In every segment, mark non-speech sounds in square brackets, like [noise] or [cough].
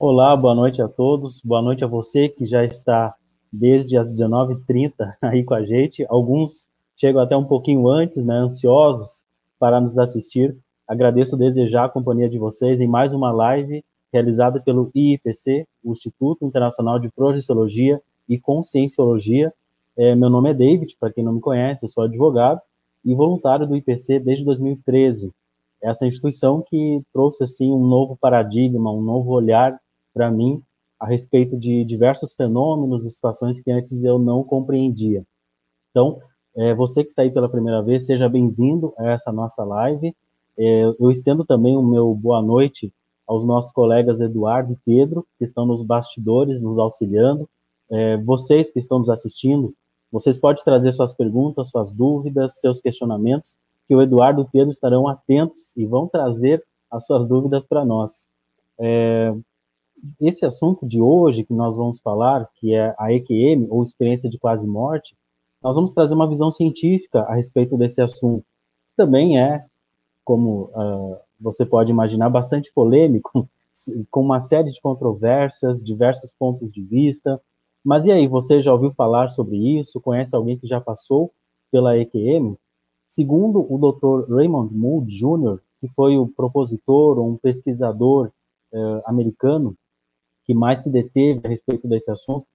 Olá, boa noite a todos. Boa noite a você que já está desde as 19h30 aí com a gente. Alguns chegam até um pouquinho antes, né, ansiosos para nos assistir. Agradeço desde já a companhia de vocês em mais uma live realizada pelo IIPC, o Instituto Internacional de Projeciologia e Conscienciologia. É, meu nome é David, para quem não me conhece, eu sou advogado e voluntário do IPC desde 2013. Essa instituição que trouxe assim um novo paradigma, um novo olhar para mim a respeito de diversos fenômenos e situações que antes eu não compreendia. Então, é, você que está aí pela primeira vez, seja bem-vindo a essa nossa live. É, eu estendo também o meu boa noite aos nossos colegas Eduardo e Pedro, que estão nos bastidores, nos auxiliando. É, vocês que estão nos assistindo, vocês podem trazer suas perguntas, suas dúvidas, seus questionamentos, que o Eduardo e o Pedro estarão atentos e vão trazer as suas dúvidas para nós. É, esse assunto de hoje que nós vamos falar, que é a EQM, ou experiência de quase morte, nós vamos trazer uma visão científica a respeito desse assunto. Também é, como uh, você pode imaginar, bastante polêmico, [laughs] com uma série de controvérsias, diversos pontos de vista. Mas e aí, você já ouviu falar sobre isso? Conhece alguém que já passou pela EQM? Segundo o Dr. Raymond Moody Jr., que foi o propositor um pesquisador uh, americano que mais se deteve a respeito desse assunto.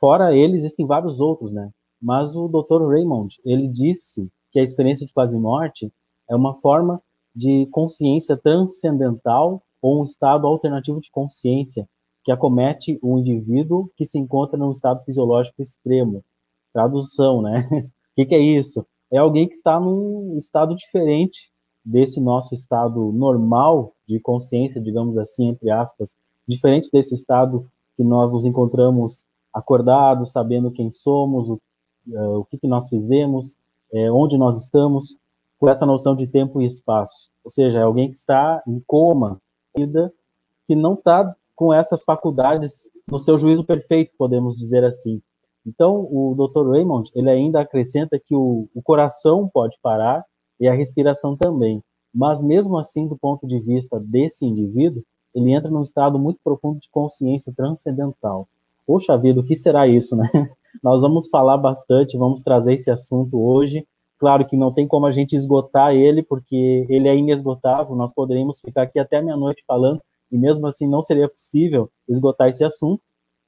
Fora ele, existem vários outros, né? Mas o Dr. Raymond, ele disse que a experiência de quase morte é uma forma de consciência transcendental ou um estado alternativo de consciência que acomete o indivíduo que se encontra num estado fisiológico extremo. Tradução, né? O [laughs] que, que é isso? É alguém que está num estado diferente desse nosso estado normal de consciência, digamos assim, entre aspas, diferente desse estado que nós nos encontramos acordados, sabendo quem somos, o, uh, o que, que, nós fizemos, é, onde nós estamos, com essa noção de tempo e espaço. Ou seja, é alguém que está em coma, que não está com essas faculdades no seu juízo perfeito, podemos dizer assim. Então, o Dr. Raymond, ele ainda acrescenta que o, o coração pode parar e a respiração também. Mas mesmo assim, do ponto de vista desse indivíduo, ele entra num estado muito profundo de consciência transcendental. Poxa vida, o que será isso, né? [laughs] Nós vamos falar bastante, vamos trazer esse assunto hoje. Claro que não tem como a gente esgotar ele, porque ele é inesgotável, nós poderíamos ficar aqui até meia-noite falando, e mesmo assim não seria possível esgotar esse assunto.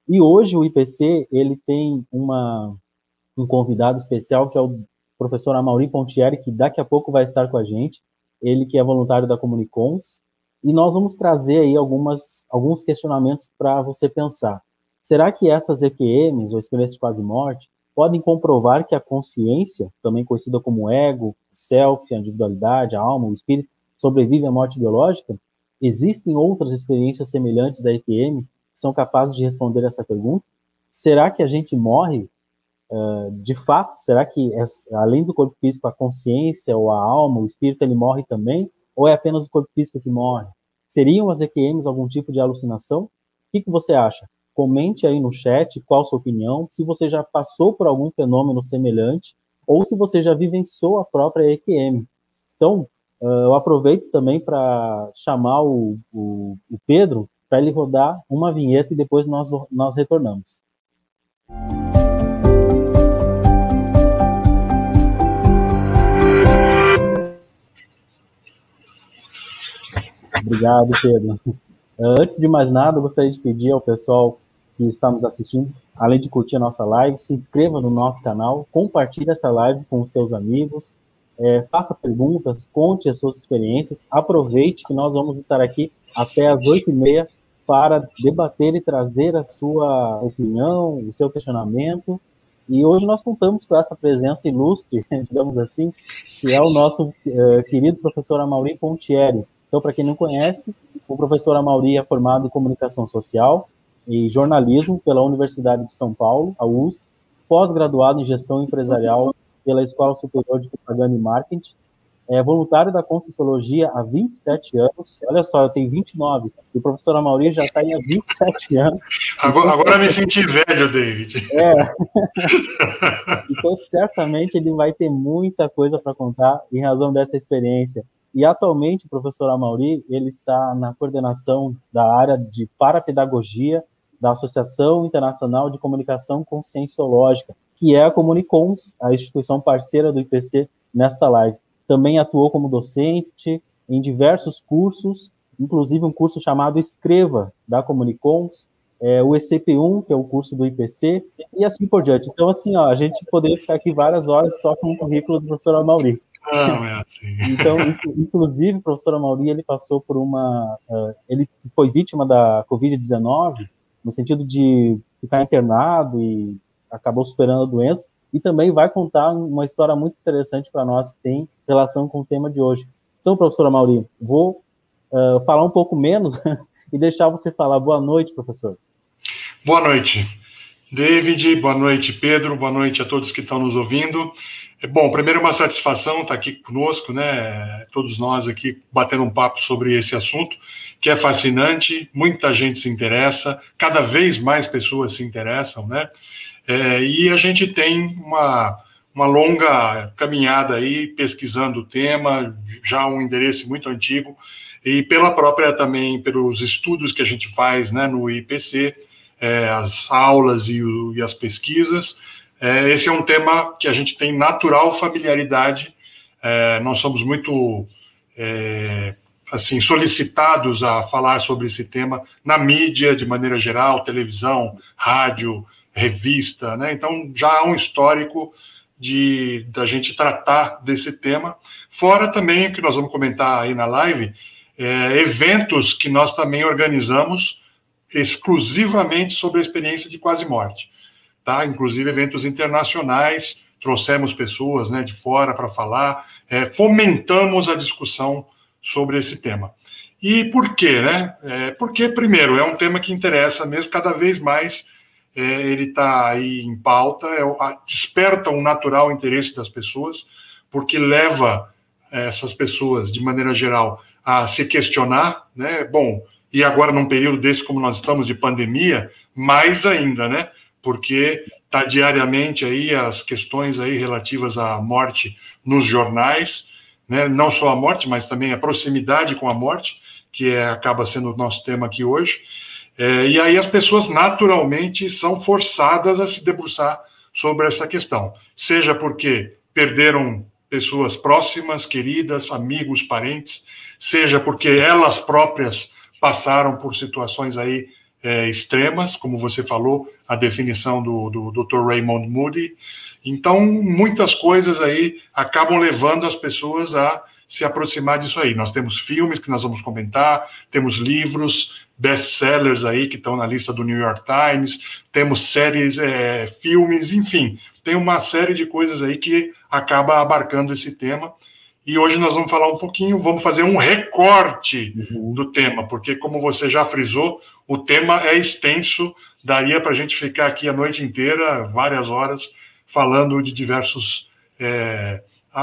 E hoje o IPC, ele tem uma, um convidado especial, que é o professor Amaury Pontieri, que daqui a pouco vai estar com a gente, ele que é voluntário da Comunicons, e nós vamos trazer aí algumas, alguns questionamentos para você pensar. Será que essas EQMs, ou experiências de quase morte, podem comprovar que a consciência, também conhecida como ego, self, a individualidade, a alma, o espírito, sobrevive à morte biológica? Existem outras experiências semelhantes à EQM que são capazes de responder essa pergunta? Será que a gente morre uh, de fato? Será que, além do corpo físico, a consciência, ou a alma, o espírito, ele morre também? Ou é apenas o corpo físico que morre? Seriam as EQMs algum tipo de alucinação? O que, que você acha? Comente aí no chat qual a sua opinião, se você já passou por algum fenômeno semelhante ou se você já vivenciou a própria EQM. Então, eu aproveito também para chamar o, o, o Pedro para ele rodar uma vinheta e depois nós, nós retornamos. Obrigado, Pedro. Eh, antes de mais nada, gostaria de pedir ao pessoal que está nos assistindo, além de curtir a nossa live, se inscreva no nosso canal, compartilhe essa live com os seus amigos, é, faça perguntas, conte as suas experiências, aproveite que nós vamos estar aqui até as oito e meia para debater e trazer a sua opinião, o seu questionamento. E hoje nós contamos com essa presença ilustre, [laughs] digamos assim, que é o nosso uh, querido professor Amaury Pontieri, então, para quem não conhece, o professor Amauri é formado em comunicação social e jornalismo pela Universidade de São Paulo, a USP, pós-graduado em gestão empresarial pela Escola Superior de Propaganda e Marketing, é voluntário da Conscienciologia há 27 anos. Olha só, eu tenho 29 e o professor Amauri já está aí há 27 anos. Agora, então, agora me senti velho, David. É. [laughs] então, certamente ele vai ter muita coisa para contar em razão dessa experiência. E atualmente o professor Amauri, ele está na coordenação da área de parapedagogia da Associação Internacional de Comunicação Conscienciológica, que é a Comunicons, a instituição parceira do IPC nesta live. Também atuou como docente em diversos cursos, inclusive um curso chamado Escreva, da Comunicons, é, o ECP1, que é o curso do IPC, e assim por diante. Então, assim, ó, a gente poderia ficar aqui várias horas só com o currículo do professor Amauri. Não, é assim. [laughs] Então, inclusive, o professor Amauri, ele passou por uma... Uh, ele foi vítima da Covid-19, no sentido de ficar internado e acabou superando a doença, e também vai contar uma história muito interessante para nós que tem relação com o tema de hoje. Então, professora Mauri, vou uh, falar um pouco menos [laughs] e deixar você falar. Boa noite, professor. Boa noite, David. Boa noite, Pedro. Boa noite a todos que estão nos ouvindo. É bom, primeiro uma satisfação estar aqui conosco, né? Todos nós aqui batendo um papo sobre esse assunto, que é fascinante, muita gente se interessa, cada vez mais pessoas se interessam, né? É, e a gente tem uma, uma longa caminhada aí pesquisando o tema, já um endereço muito antigo, e pela própria também, pelos estudos que a gente faz né, no IPC, é, as aulas e, o, e as pesquisas, é, esse é um tema que a gente tem natural familiaridade. É, nós somos muito é, assim solicitados a falar sobre esse tema na mídia de maneira geral, televisão, rádio, revista, né? Então já há um histórico de da gente tratar desse tema. Fora também o que nós vamos comentar aí na live, é, eventos que nós também organizamos exclusivamente sobre a experiência de quase morte tá? Inclusive eventos internacionais, trouxemos pessoas, né, de fora para falar, é, fomentamos a discussão sobre esse tema. E por quê, né? É, porque, primeiro, é um tema que interessa mesmo, cada vez mais é, ele está aí em pauta, é, desperta um natural interesse das pessoas, porque leva é, essas pessoas, de maneira geral, a se questionar, né? Bom, e agora num período desse como nós estamos de pandemia, mais ainda, né? porque está diariamente aí as questões aí relativas à morte nos jornais, né? não só a morte, mas também a proximidade com a morte, que é, acaba sendo o nosso tema aqui hoje. É, e aí as pessoas naturalmente são forçadas a se debruçar sobre essa questão, seja porque perderam pessoas próximas, queridas, amigos, parentes, seja porque elas próprias passaram por situações aí é, extremas, como você falou, a definição do, do Dr. Raymond Moody. Então, muitas coisas aí acabam levando as pessoas a se aproximar disso aí. Nós temos filmes que nós vamos comentar, temos livros, best-sellers aí que estão na lista do New York Times, temos séries, é, filmes, enfim, tem uma série de coisas aí que acaba abarcando esse tema. E hoje nós vamos falar um pouquinho, vamos fazer um recorte uhum. do tema, porque, como você já frisou, o tema é extenso, daria para a gente ficar aqui a noite inteira, várias horas, falando de diversos, é,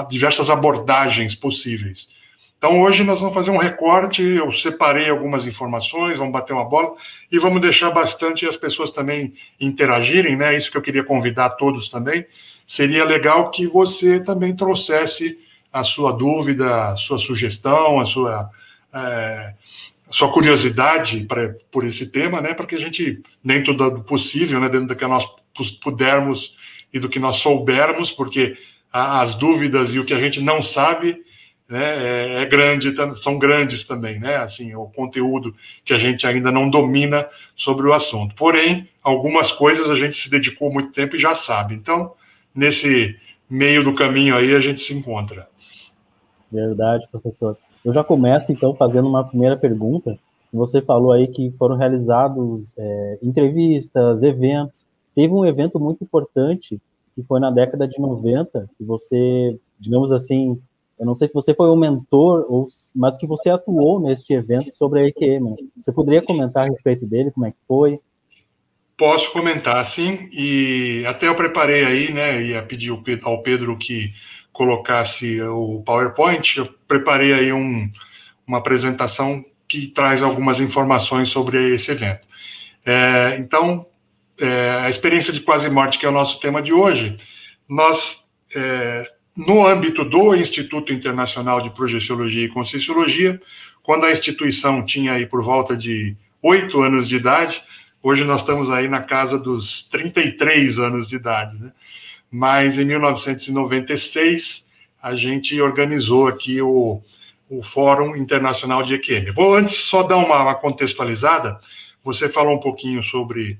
diversas abordagens possíveis. Então, hoje nós vamos fazer um recorte. Eu separei algumas informações, vamos bater uma bola e vamos deixar bastante as pessoas também interagirem, né? Isso que eu queria convidar todos também. Seria legal que você também trouxesse a sua dúvida, a sua sugestão, a sua, é, a sua curiosidade pra, por esse tema, né, para que a gente, dentro do possível, né, dentro do que nós pudermos e do que nós soubermos, porque as dúvidas e o que a gente não sabe né, é, é, grande, são grandes também, né? Assim, o conteúdo que a gente ainda não domina sobre o assunto. Porém, algumas coisas a gente se dedicou muito tempo e já sabe. Então, nesse meio do caminho aí a gente se encontra. Verdade, professor. Eu já começo, então, fazendo uma primeira pergunta. Você falou aí que foram realizados é, entrevistas, eventos. Teve um evento muito importante, que foi na década de 90, que você, digamos assim, eu não sei se você foi o mentor, ou, mas que você atuou neste evento sobre a EQM. Você poderia comentar a respeito dele, como é que foi? Posso comentar, sim, e até eu preparei aí, né, ia pedir ao Pedro que colocasse o PowerPoint, eu preparei aí um, uma apresentação que traz algumas informações sobre esse evento. É, então, é, a experiência de quase morte, que é o nosso tema de hoje, nós é, no âmbito do Instituto Internacional de Projeciologia e Conscienciologia, quando a instituição tinha aí por volta de oito anos de idade, hoje nós estamos aí na casa dos 33 anos de idade, né? Mas em 1996 a gente organizou aqui o, o Fórum Internacional de EQM. Vou antes só dar uma, uma contextualizada. Você falou um pouquinho sobre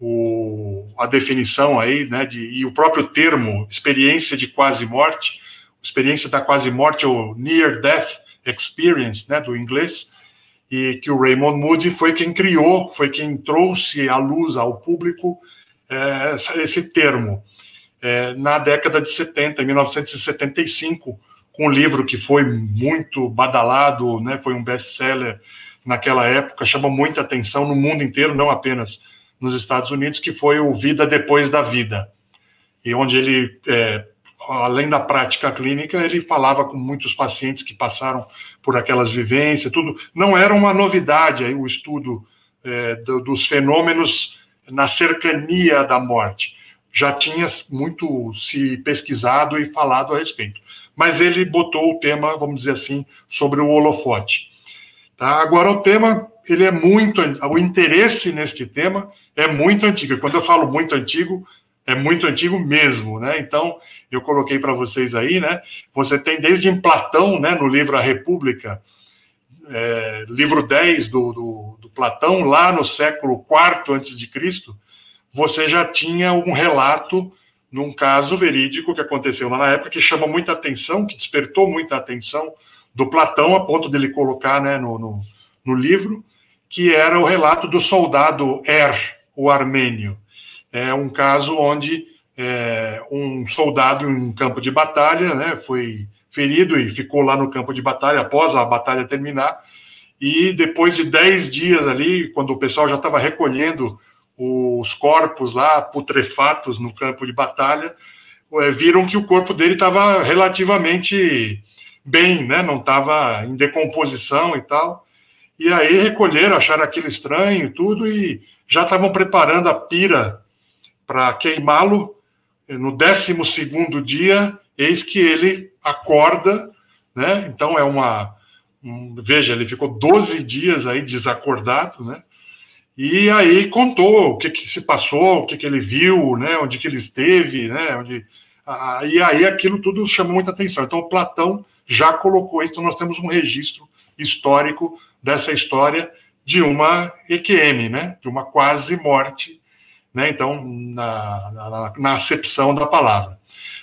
o, a definição aí, né, de, e o próprio termo experiência de quase morte, experiência da quase morte ou near death experience, né, do inglês, e que o Raymond Moody foi quem criou, foi quem trouxe à luz ao público é, esse termo é, na década de 70, em 1975, com um livro que foi muito badalado, né, foi um best-seller naquela época, chamou muita atenção no mundo inteiro, não apenas nos Estados Unidos, que foi o Vida Depois da Vida, e onde ele, é, além da prática clínica, ele falava com muitos pacientes que passaram por aquelas vivências, tudo. Não era uma novidade aí, o estudo é, do, dos fenômenos na cercania da morte. Já tinha muito se pesquisado e falado a respeito. Mas ele botou o tema, vamos dizer assim, sobre o holofote. Tá? Agora, o tema, ele é muito. O interesse neste tema é muito antigo. Quando eu falo muito antigo, é muito antigo mesmo, né? Então, eu coloquei para vocês aí, né? Você tem desde em Platão, né, no livro A República, é, livro 10 do, do, do, Platão, lá no século IV antes de Cristo, você já tinha um relato num caso verídico que aconteceu lá na época que chama muita atenção, que despertou muita atenção do Platão, a ponto dele colocar né, no, no, no livro, que era o relato do soldado Er, o armênio. É um caso onde é, um soldado em um campo de batalha né, foi ferido e ficou lá no campo de batalha após a batalha terminar. E depois de dez dias ali, quando o pessoal já estava recolhendo os corpos lá putrefatos no campo de batalha, é, viram que o corpo dele estava relativamente bem, né? não estava em decomposição e tal. E aí recolheram, acharam aquilo estranho tudo, e já estavam preparando a pira para queimá-lo. No 12 dia, eis que ele acorda, né? Então é uma. Um, veja, ele ficou 12 dias aí desacordado, né? E aí contou o que, que se passou, o que, que ele viu, né? Onde que ele esteve, né? Onde, ah, e aí aquilo tudo chamou muita atenção. Então Platão já colocou isso, então nós temos um registro histórico dessa história de uma EQM, né? De uma quase morte, né? Então, na, na, na acepção da palavra.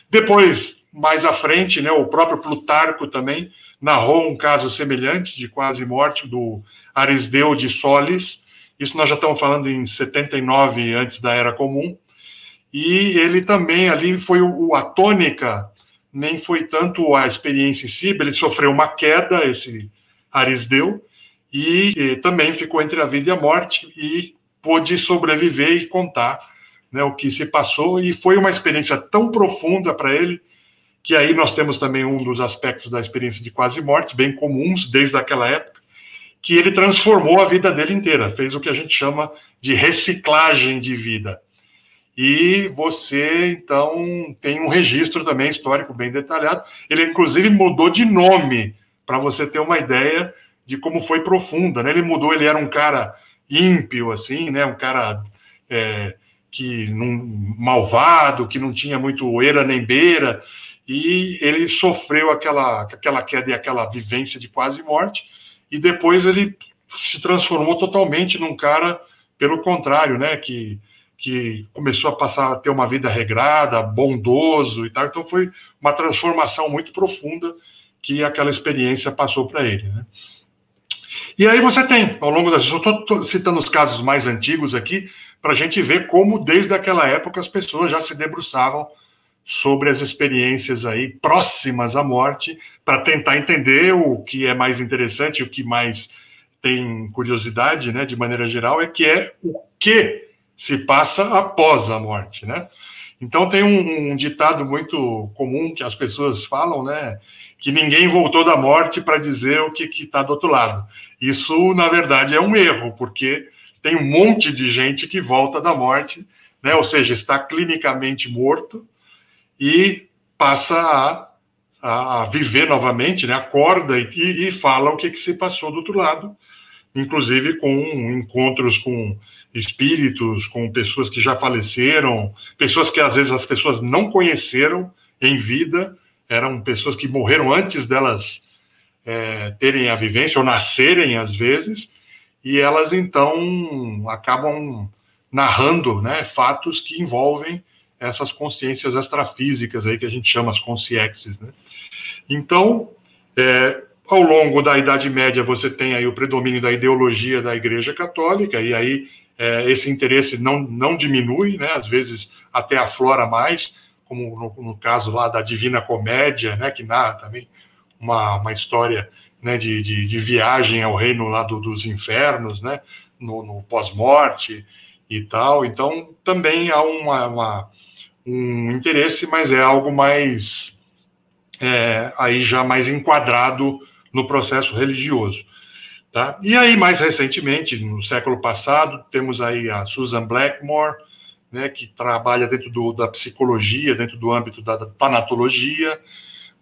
Depois, mais à frente, né, o próprio Plutarco também narrou um caso semelhante de quase morte do Arisdeu de Solis. Isso nós já estamos falando em 79 antes da Era Comum. E ele também ali foi o, a tônica, nem foi tanto a experiência em si, ele sofreu uma queda, esse Arisdeu, e, e também ficou entre a vida e a morte e pôde sobreviver e contar né, o que se passou. E foi uma experiência tão profunda para ele que aí nós temos também um dos aspectos da experiência de quase morte, bem comuns desde aquela época, que ele transformou a vida dele inteira, fez o que a gente chama de reciclagem de vida. E você, então, tem um registro também histórico bem detalhado. Ele, inclusive, mudou de nome, para você ter uma ideia de como foi profunda, né? Ele mudou, ele era um cara ímpio, assim, né? Um cara é, que malvado, que não tinha muito eira nem beira, e ele sofreu aquela, aquela queda e aquela vivência de quase morte, e depois ele se transformou totalmente num cara, pelo contrário, né? Que que começou a passar a ter uma vida regrada, bondoso e tal. Então foi uma transformação muito profunda que aquela experiência passou para ele. Né? E aí você tem, ao longo das. Eu estou citando os casos mais antigos aqui, para a gente ver como, desde aquela época, as pessoas já se debruçavam sobre as experiências aí próximas à morte, para tentar entender o que é mais interessante, o que mais tem curiosidade, né, de maneira geral, é que é o que se passa após a morte, né? Então tem um, um ditado muito comum que as pessoas falam, né? que ninguém voltou da morte para dizer o que está do outro lado. Isso, na verdade, é um erro, porque tem um monte de gente que volta da morte, né? ou seja, está clinicamente morto e passa a a, viver novamente, né? acorda e, e fala o que, que se passou do outro lado, inclusive com encontros com espíritos, com pessoas que já faleceram, pessoas que às vezes as pessoas não conheceram em vida, eram pessoas que morreram antes delas é, terem a vivência ou nascerem às vezes, e elas então acabam narrando né, fatos que envolvem essas consciências extrafísicas aí que a gente chama as consciexes. Né? Então, é, ao longo da Idade Média, você tem aí o predomínio da ideologia da Igreja Católica, e aí é, esse interesse não, não diminui, né? às vezes até aflora mais, como no, no caso lá da Divina Comédia, né? que narra também uma, uma história né? de, de, de viagem ao reino lá do, dos infernos, né? no, no pós-morte e tal. Então, também há uma, uma um interesse, mas é algo mais é, aí já mais enquadrado no processo religioso. Tá? E aí, mais recentemente, no século passado, temos aí a Susan Blackmore, né, que trabalha dentro do, da psicologia, dentro do âmbito da, da tanatologia.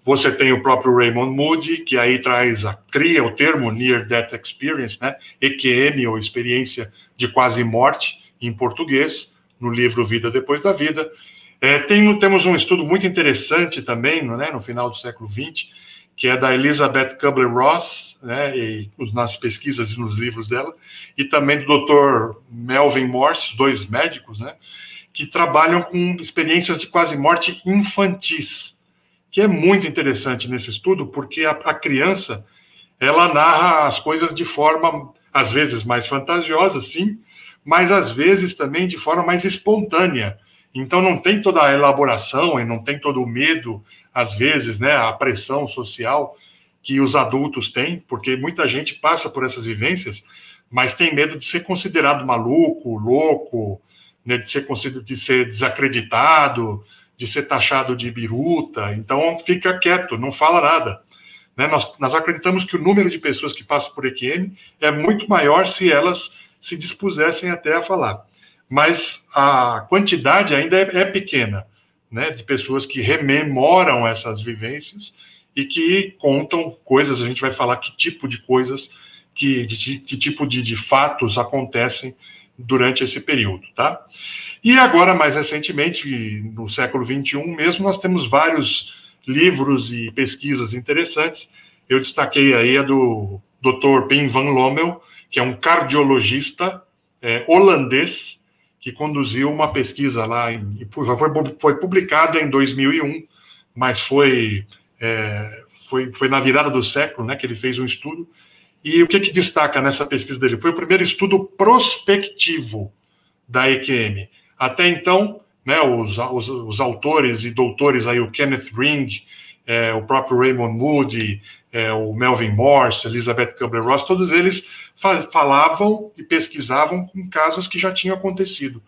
Você tem o próprio Raymond Moody, que aí traz, a, cria o termo Near Death Experience, né, EQM, ou experiência de quase morte, em português, no livro Vida Depois da Vida. É, tem, temos um estudo muito interessante também, né, no final do século XX, que é da Elizabeth Kubler-Ross, né, e, nas pesquisas e nos livros dela, e também do Dr. Melvin Morse, dois médicos, né, que trabalham com experiências de quase morte infantis, que é muito interessante nesse estudo, porque a, a criança ela narra as coisas de forma às vezes mais fantasiosa, sim, mas às vezes também de forma mais espontânea. Então não tem toda a elaboração e não tem todo o medo, às vezes, né, a pressão social que os adultos têm, porque muita gente passa por essas vivências, mas tem medo de ser considerado maluco, louco, né, de ser de ser desacreditado, de ser taxado de biruta. Então fica quieto, não fala nada. Né? Nós, nós acreditamos que o número de pessoas que passam por EQM é muito maior se elas se dispusessem até a falar mas a quantidade ainda é, é pequena, né, de pessoas que rememoram essas vivências e que contam coisas. A gente vai falar que tipo de coisas, que, de, que tipo de, de fatos acontecem durante esse período, tá? E agora, mais recentemente, no século XXI mesmo, nós temos vários livros e pesquisas interessantes. Eu destaquei aí a do Dr. Pim van Lommel, que é um cardiologista é, holandês, que conduziu uma pesquisa lá, em, foi, foi publicado em 2001, mas foi, é, foi, foi na virada do século né, que ele fez um estudo. E o que, que destaca nessa pesquisa dele? Foi o primeiro estudo prospectivo da EQM. Até então, né, os, os, os autores e doutores, aí, o Kenneth Ring, é, o próprio Raymond Moody, é, o Melvin Morse, Elizabeth Kubler-Ross, todos eles falavam e pesquisavam com casos que já tinham acontecido.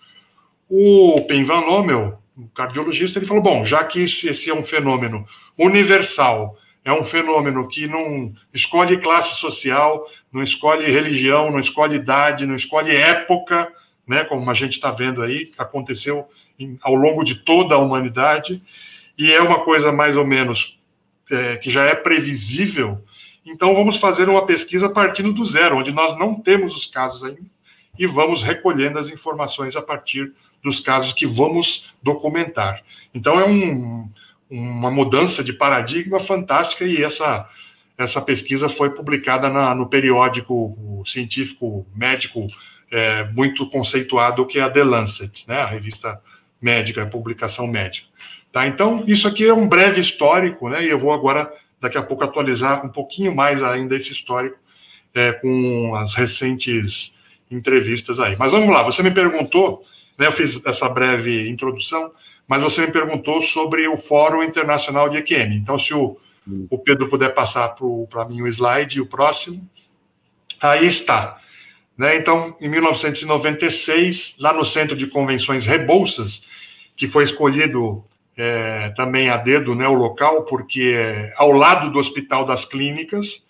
O Pen Van Lommel, o cardiologista, ele falou, bom, já que isso, esse é um fenômeno universal, é um fenômeno que não escolhe classe social, não escolhe religião, não escolhe idade, não escolhe época, né, como a gente está vendo aí, aconteceu em, ao longo de toda a humanidade, e é uma coisa mais ou menos é, que já é previsível, então vamos fazer uma pesquisa partindo do zero, onde nós não temos os casos ainda, e vamos recolhendo as informações a partir dos casos que vamos documentar. Então é um, uma mudança de paradigma fantástica e essa essa pesquisa foi publicada na, no periódico científico médico é, muito conceituado que é a The Lancet, né, a revista médica, a publicação médica. Tá? Então, isso aqui é um breve histórico, né? E eu vou agora, daqui a pouco, atualizar um pouquinho mais ainda esse histórico é, com as recentes entrevistas aí. Mas vamos lá, você me perguntou, né, eu fiz essa breve introdução, mas você me perguntou sobre o Fórum Internacional de EQM. Então, se o, o Pedro puder passar para mim o slide, o próximo. Aí está. Né? Então, em 1996, lá no Centro de Convenções Rebouças, que foi escolhido é, também a dedo né, o local, porque é ao lado do Hospital das Clínicas,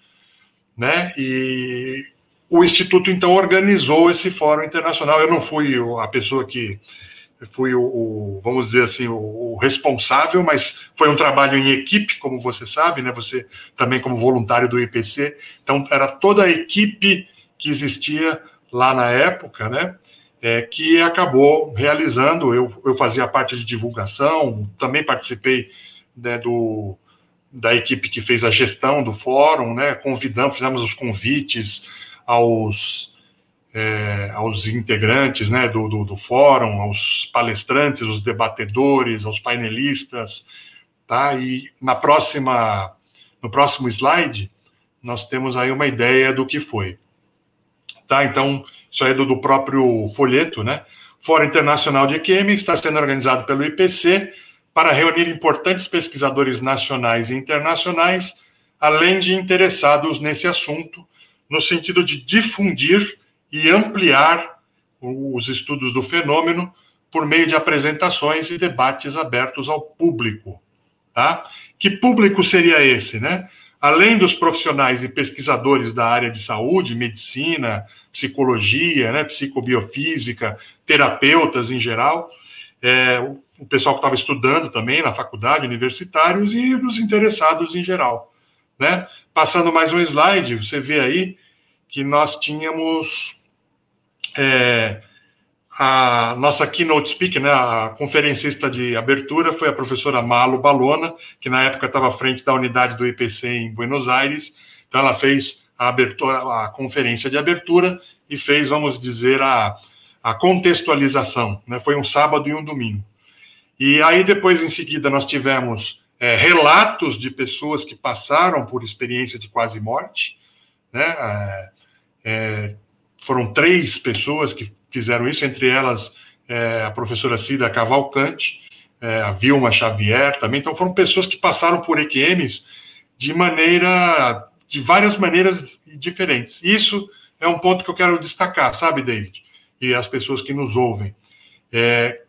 né, e o Instituto, então, organizou esse fórum internacional. Eu não fui a pessoa que fui o, o, vamos dizer assim, o, o, responsável, mas foi um trabalho em equipe, como você sabe, né? Você também como voluntário do IPC, então era toda a equipe que existia lá na época, né? É, que acabou realizando. Eu, eu fazia parte de divulgação, também participei né, do, da equipe que fez a gestão do fórum, né? Convidamos, fizemos os convites aos é, aos integrantes né, do, do, do, fórum, aos palestrantes, os debatedores, aos painelistas, tá? E na próxima, no próximo slide, nós temos aí uma ideia do que foi, tá? Então, aí é do, do próprio folheto, né? Fórum Internacional de EQM está sendo organizado pelo IPC para reunir importantes pesquisadores nacionais e internacionais, além de interessados nesse assunto, no sentido de difundir e ampliar os estudos do fenômeno por meio de apresentações e debates abertos ao público. Tá? Que público seria esse, né? Além dos profissionais e pesquisadores da área de saúde, medicina, psicologia, né, psicobiofísica, terapeutas em geral, é, o pessoal que estava estudando também na faculdade, universitários e os interessados em geral. Né? Passando mais um slide, você vê aí que nós tínhamos é, a nossa keynote speaker, né, a conferencista de abertura, foi a professora Malo Balona, que na época estava à frente da unidade do IPC em Buenos Aires. Então, ela fez a, abertura, a conferência de abertura e fez, vamos dizer, a, a contextualização. Né? Foi um sábado e um domingo. E aí, depois, em seguida, nós tivemos é, relatos de pessoas que passaram por experiência de quase morte, né? É, é, foram três pessoas que fizeram isso, entre elas é, a professora Cida Cavalcante, é, a Vilma Xavier também. Então, foram pessoas que passaram por EQMs de maneira, de várias maneiras diferentes. Isso é um ponto que eu quero destacar, sabe, David? E as pessoas que nos ouvem. É,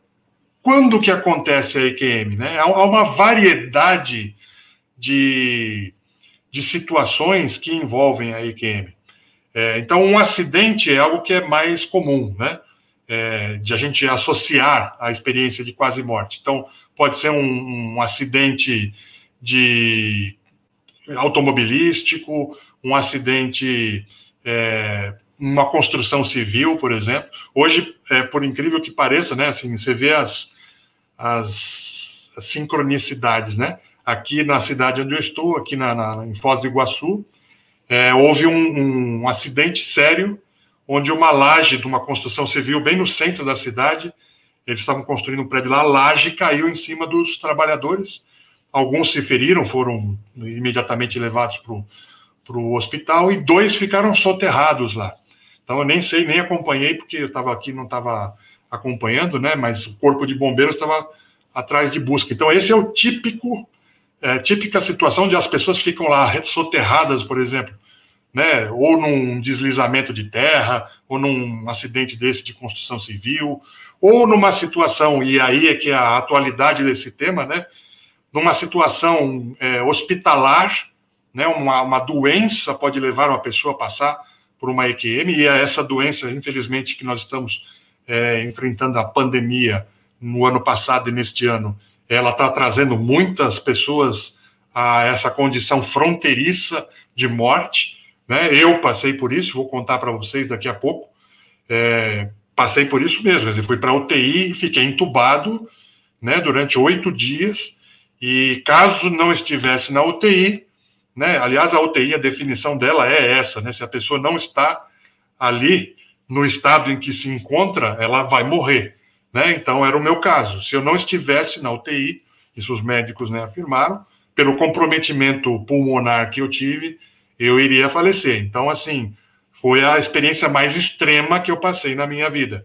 quando que acontece a EQM? Né? Há uma variedade de, de situações que envolvem a EQM. É, então, um acidente é algo que é mais comum, né? É, de a gente associar a experiência de quase morte. Então, pode ser um, um acidente de automobilístico, um acidente, é, uma construção civil, por exemplo. Hoje, é, por incrível que pareça, né, assim, você vê as, as, as sincronicidades, né? Aqui na cidade onde eu estou, aqui na, na em Foz do Iguaçu, é, houve um, um, acidente sério, onde uma laje de uma construção civil bem no centro da cidade, eles estavam construindo um prédio lá, a laje caiu em cima dos trabalhadores. Alguns se feriram, foram imediatamente levados para o hospital, e dois ficaram soterrados lá. Então eu nem sei, nem acompanhei, porque eu estava aqui, não estava acompanhando, né? Mas o corpo de bombeiros estava atrás de busca. Então esse é o típico é, típica situação de as pessoas ficam lá soterradas, por exemplo, né, ou num deslizamento de terra, ou num acidente desse de construção civil, ou numa situação, e aí é que é a atualidade desse tema, né, numa situação é, hospitalar, né, uma, uma doença pode levar uma pessoa a passar por uma EQM, e é essa doença, infelizmente, que nós estamos é, enfrentando a pandemia no ano passado e neste ano, ela está trazendo muitas pessoas a essa condição fronteiriça de morte. Né? Eu passei por isso, vou contar para vocês daqui a pouco. É, passei por isso mesmo, eu fui para UTI fiquei entubado né, durante oito dias. E caso não estivesse na UTI, né, aliás, a UTI, a definição dela é essa: né, se a pessoa não está ali no estado em que se encontra, ela vai morrer. Né? Então, era o meu caso. Se eu não estivesse na UTI, isso os médicos né, afirmaram, pelo comprometimento pulmonar que eu tive, eu iria falecer. Então, assim, foi a experiência mais extrema que eu passei na minha vida.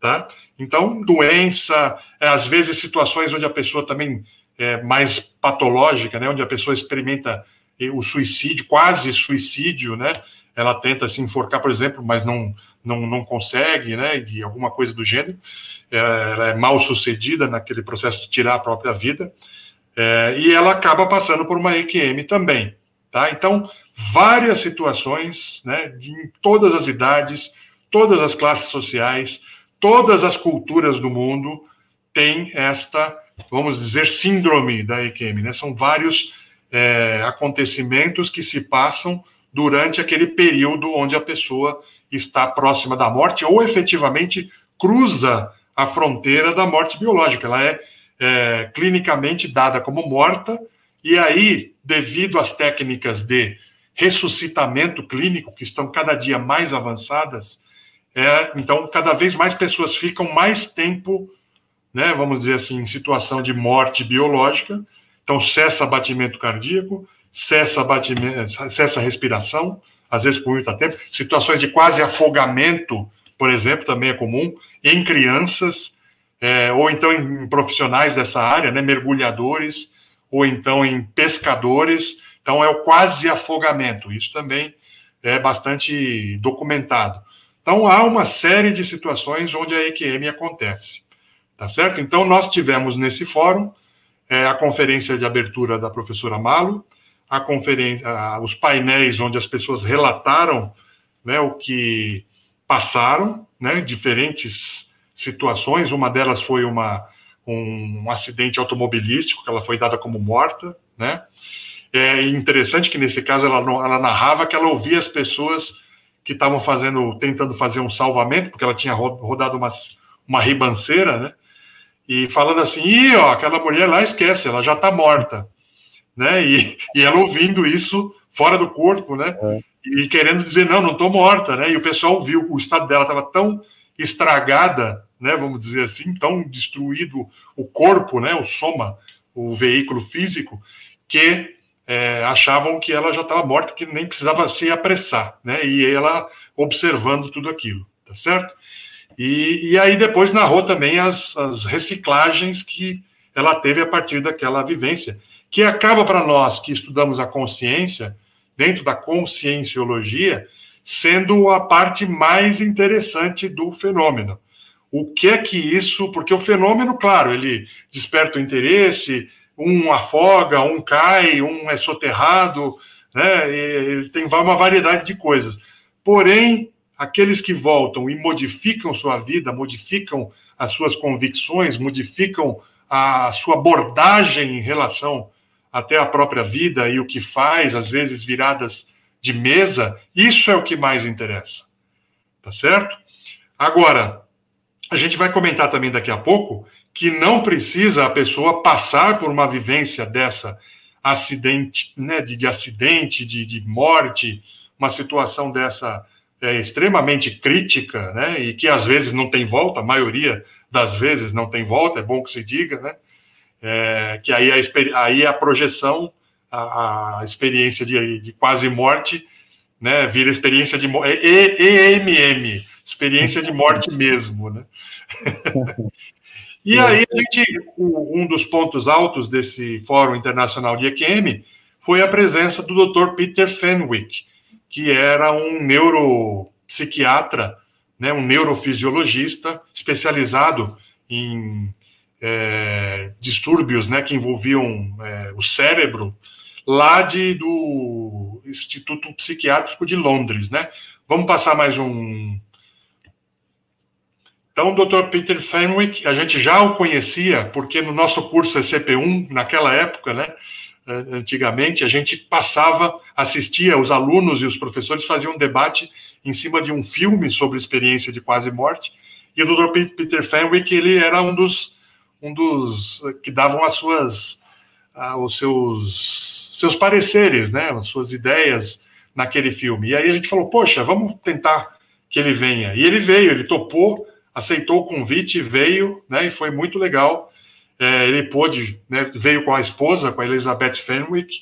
Tá? Então, doença, é, às vezes situações onde a pessoa também é mais patológica, né, onde a pessoa experimenta o suicídio, quase suicídio, né? Ela tenta se enforcar, por exemplo, mas não, não, não consegue, né? E alguma coisa do gênero ela é mal sucedida naquele processo de tirar a própria vida, é, e ela acaba passando por uma EQM também. Tá? Então, várias situações, né, em todas as idades, todas as classes sociais, todas as culturas do mundo, tem esta, vamos dizer, síndrome da EQM. Né? São vários é, acontecimentos que se passam durante aquele período onde a pessoa está próxima da morte ou efetivamente cruza a fronteira da morte biológica. Ela é, é clinicamente dada como morta, e aí, devido às técnicas de ressuscitamento clínico, que estão cada dia mais avançadas, é, então cada vez mais pessoas ficam mais tempo, né, vamos dizer assim, em situação de morte biológica, então cessa batimento cardíaco, cessa batimento, cessa respiração, às vezes por muito tempo, situações de quase afogamento, por exemplo, também é comum, em crianças, é, ou então em profissionais dessa área, né, mergulhadores, ou então em pescadores, então é o quase afogamento, isso também é bastante documentado. Então há uma série de situações onde a EQM acontece, tá certo? Então nós tivemos nesse fórum é, a conferência de abertura da professora Malo, a conferência, a, os painéis onde as pessoas relataram né, o que passaram, né, diferentes situações. Uma delas foi uma, um, um acidente automobilístico, que ela foi dada como morta, né? É interessante que nesse caso ela, ela narrava que ela ouvia as pessoas que estavam fazendo, tentando fazer um salvamento, porque ela tinha rodado uma, uma ribanceira, né? E falando assim, Ih, ó, aquela mulher lá esquece, ela já está morta né? E, e ela ouvindo isso fora do corpo, né? É. E querendo dizer, não, não estou morta, né? E o pessoal viu o estado dela estava tão estragada, né? Vamos dizer assim, tão destruído o corpo, né? O soma, o veículo físico, que é, achavam que ela já estava morta, que nem precisava se apressar, né? E ela observando tudo aquilo, tá certo? E, e aí depois narrou também as, as reciclagens que ela teve a partir daquela vivência que acaba para nós que estudamos a consciência, dentro da conscienciologia, sendo a parte mais interessante do fenômeno. O que é que isso, porque o fenômeno, claro, ele desperta o interesse, um afoga, um cai, um é soterrado, né? ele tem uma variedade de coisas. Porém, aqueles que voltam e modificam sua vida, modificam as suas convicções, modificam a sua abordagem em relação até a própria vida e o que faz, às vezes viradas de mesa, isso é o que mais interessa. Tá certo? Agora, a gente vai comentar também daqui a pouco que não precisa a pessoa passar por uma vivência dessa acidente, né, de, de acidente, de, de morte, uma situação dessa é, extremamente crítica, né, e que às vezes não tem volta, a maioria das vezes não tem volta, é bom que se diga, né, é, que aí a, aí a projeção, a, a experiência de, de, quase morte, né, vira experiência de EMM, experiência de morte mesmo, né? [laughs] e aí a gente, um dos pontos altos desse Fórum Internacional de EQM foi a presença do Dr. Peter Fenwick, que era um neuropsiquiatra, né, um neurofisiologista especializado em é, distúrbios né, que envolviam é, o cérebro, lá de, do Instituto Psiquiátrico de Londres. Né? Vamos passar mais um. Então, o Dr. Peter Fenwick, a gente já o conhecia, porque no nosso curso CP1, naquela época, né, antigamente, a gente passava, assistia, os alunos e os professores faziam um debate em cima de um filme sobre experiência de quase morte, e o Dr. Peter Fenwick, ele era um dos um dos que davam as suas os seus seus pareceres, né, as suas ideias naquele filme. E aí a gente falou, poxa, vamos tentar que ele venha. E ele veio, ele topou, aceitou o convite, veio, né, e foi muito legal. É, ele pôde, né, veio com a esposa, com a Elizabeth Fenwick,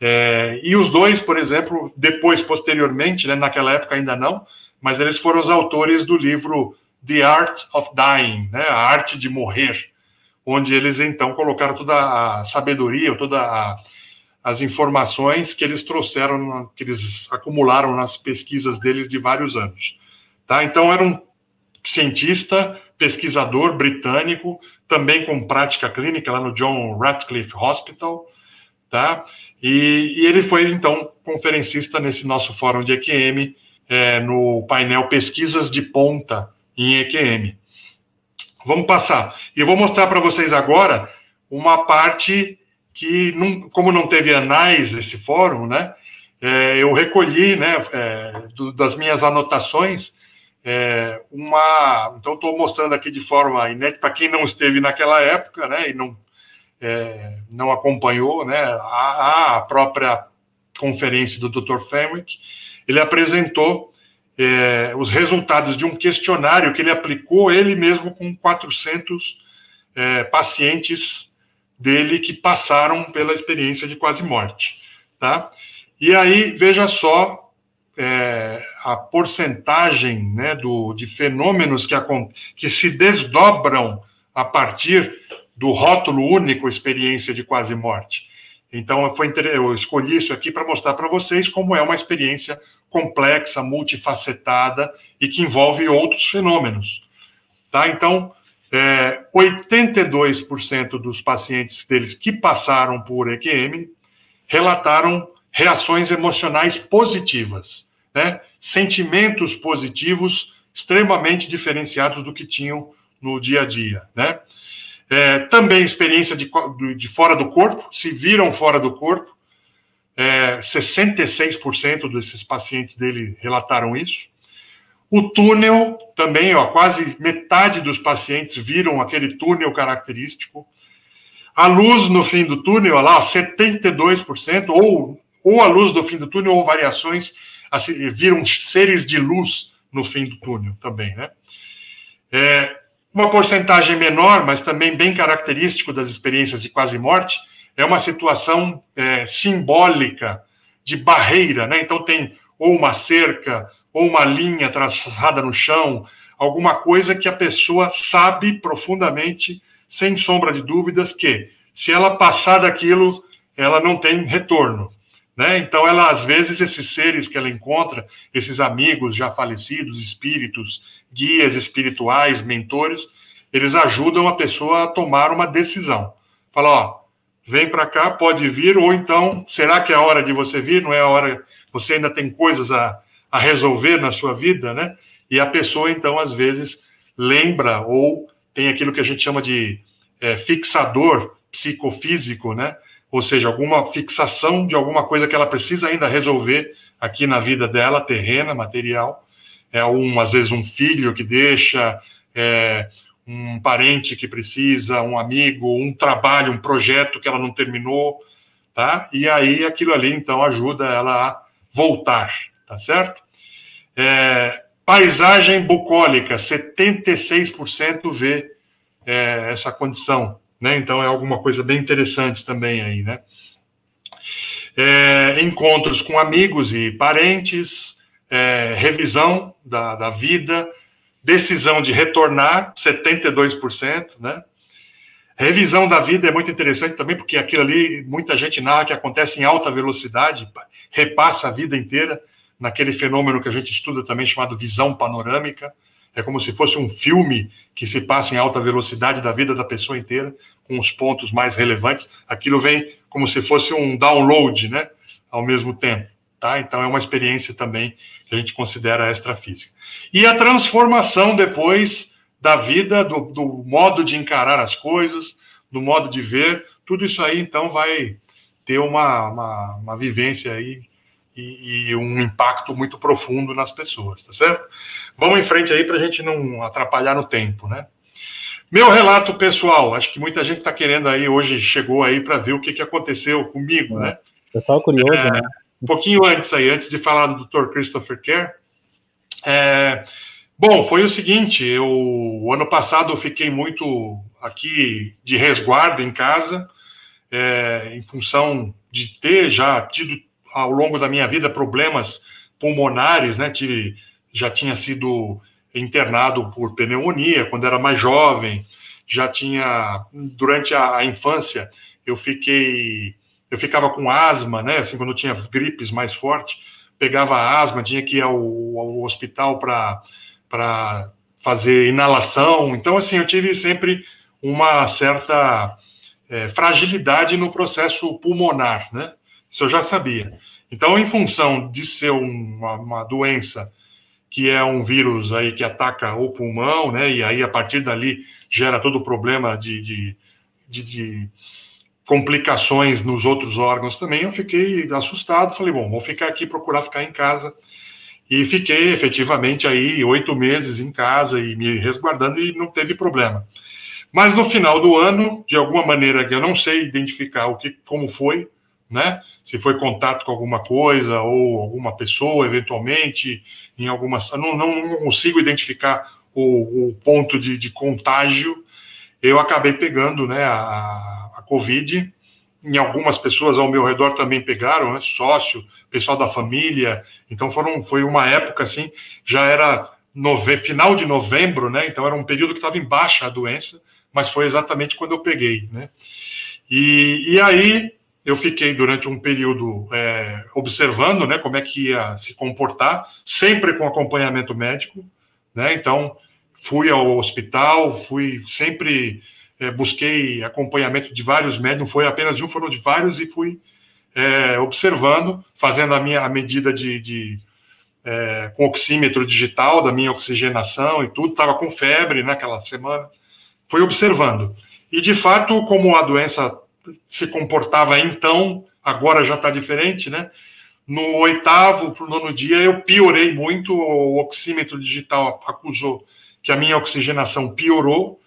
é, e os dois, por exemplo, depois, posteriormente, né, naquela época ainda não, mas eles foram os autores do livro The Art of Dying, né, a arte de morrer, onde eles então colocaram toda a sabedoria, todas as informações que eles trouxeram, que eles acumularam nas pesquisas deles de vários anos. Tá? Então, era um cientista, pesquisador britânico, também com prática clínica lá no John Radcliffe Hospital, tá? E, e ele foi, então, conferencista nesse nosso fórum de EQM, é, no painel Pesquisas de Ponta em EQM. Vamos passar. E eu vou mostrar para vocês agora uma parte que, não, como não teve anais esse fórum, né? É, eu recolhi, né, é, do, das minhas anotações, é, uma. Então, estou mostrando aqui de forma inédita para quem não esteve naquela época, né, e não, é, não acompanhou, né, a, a própria conferência do Dr. Fenwick, ele apresentou é, os resultados de um questionário que ele aplicou ele mesmo com 400 é, pacientes dele que passaram pela experiência de quase morte, tá? E aí veja só é, a porcentagem né, do, de fenômenos que, que se desdobram a partir do rótulo único experiência de quase morte. Então, foi, eu escolhi isso aqui para mostrar para vocês como é uma experiência complexa, multifacetada e que envolve outros fenômenos. Tá? Então, é, 82% dos pacientes deles que passaram por EQM relataram reações emocionais positivas, né? sentimentos positivos extremamente diferenciados do que tinham no dia a dia. Né? É, também experiência de, de fora do corpo, se viram fora do corpo, é, 66% desses pacientes dele relataram isso. O túnel também, ó, quase metade dos pacientes viram aquele túnel característico. A luz no fim do túnel, lá, 72%, ou, ou a luz do fim do túnel, ou variações, assim, viram seres de luz no fim do túnel também, né? É, uma porcentagem menor, mas também bem característico das experiências de quase morte, é uma situação é, simbólica de barreira, né? Então tem ou uma cerca, ou uma linha traçada no chão, alguma coisa que a pessoa sabe profundamente, sem sombra de dúvidas, que se ela passar daquilo, ela não tem retorno. Né? Então, ela, às vezes, esses seres que ela encontra, esses amigos já falecidos, espíritos, guias espirituais, mentores, eles ajudam a pessoa a tomar uma decisão. Fala, ó, vem para cá, pode vir, ou então, será que é a hora de você vir? Não é a hora, você ainda tem coisas a, a resolver na sua vida, né? E a pessoa, então, às vezes, lembra ou tem aquilo que a gente chama de é, fixador psicofísico, né? ou seja, alguma fixação de alguma coisa que ela precisa ainda resolver aqui na vida dela, terrena, material. É um, às vezes, um filho que deixa, é, um parente que precisa, um amigo, um trabalho, um projeto que ela não terminou, tá? E aí aquilo ali, então, ajuda ela a voltar, tá certo? É, paisagem bucólica, 76% vê é, essa condição né? Então é alguma coisa bem interessante também aí, né? É, encontros com amigos e parentes, é, revisão da, da vida, decisão de retornar, 72%, né? Revisão da vida é muito interessante também, porque aquilo ali, muita gente narra que acontece em alta velocidade, repassa a vida inteira, naquele fenômeno que a gente estuda também chamado visão panorâmica, é como se fosse um filme que se passa em alta velocidade da vida da pessoa inteira, com os pontos mais relevantes. Aquilo vem como se fosse um download, né? Ao mesmo tempo. Tá? Então é uma experiência também que a gente considera extrafísica. E a transformação depois da vida, do, do modo de encarar as coisas, do modo de ver, tudo isso aí então vai ter uma, uma, uma vivência aí e, e, um impacto muito profundo nas pessoas, tá certo? Vamos em frente aí para a gente não atrapalhar no tempo, né? Meu relato pessoal, acho que muita gente está querendo aí, hoje chegou aí para ver o que, que aconteceu comigo, é. né? Pessoal curioso, é, né? Um pouquinho antes aí, antes de falar do Dr. Christopher Kerr, é, bom, foi o seguinte, eu, o ano passado eu fiquei muito aqui de resguardo em casa, é, em função de ter já tido ao longo da minha vida problemas pulmonares, né? Tive, já tinha sido internado por pneumonia quando era mais jovem, já tinha durante a, a infância eu fiquei eu ficava com asma, né? Assim quando tinha gripes mais forte, pegava asma, tinha que ir ao, ao hospital para fazer inalação. Então assim eu tive sempre uma certa é, fragilidade no processo pulmonar, né? Isso eu já sabia. Então, em função de ser uma, uma doença que é um vírus aí que ataca o pulmão, né? E aí a partir dali gera todo o problema de, de, de, de complicações nos outros órgãos também. Eu fiquei assustado, falei, bom, vou ficar aqui, procurar ficar em casa. E fiquei efetivamente aí oito meses em casa e me resguardando e não teve problema. Mas no final do ano, de alguma maneira que eu não sei identificar o que, como foi, né? Se foi contato com alguma coisa ou alguma pessoa, eventualmente, em algumas. Não, não consigo identificar o, o ponto de, de, contágio. Eu acabei pegando né, a, Covid. Em algumas pessoas ao meu redor também pegaram, né, sócio, pessoal da família. Então foram, foi uma época assim, já era nove, final de novembro, né? Então era um período que estava em baixa a doença, mas foi exatamente quando eu peguei, né? E, e aí eu fiquei durante um período é, observando né, como é que ia se comportar, sempre com acompanhamento médico. Né? Então, fui ao hospital, fui sempre é, busquei acompanhamento de vários médicos, não foi apenas um, foram de vários, e fui é, observando, fazendo a minha a medida de, de é, com oxímetro digital da minha oxigenação e tudo, estava com febre naquela semana, fui observando. E de fato, como a doença se comportava então, agora já está diferente, né? No oitavo para o nono dia, eu piorei muito, o oxímetro digital acusou que a minha oxigenação piorou,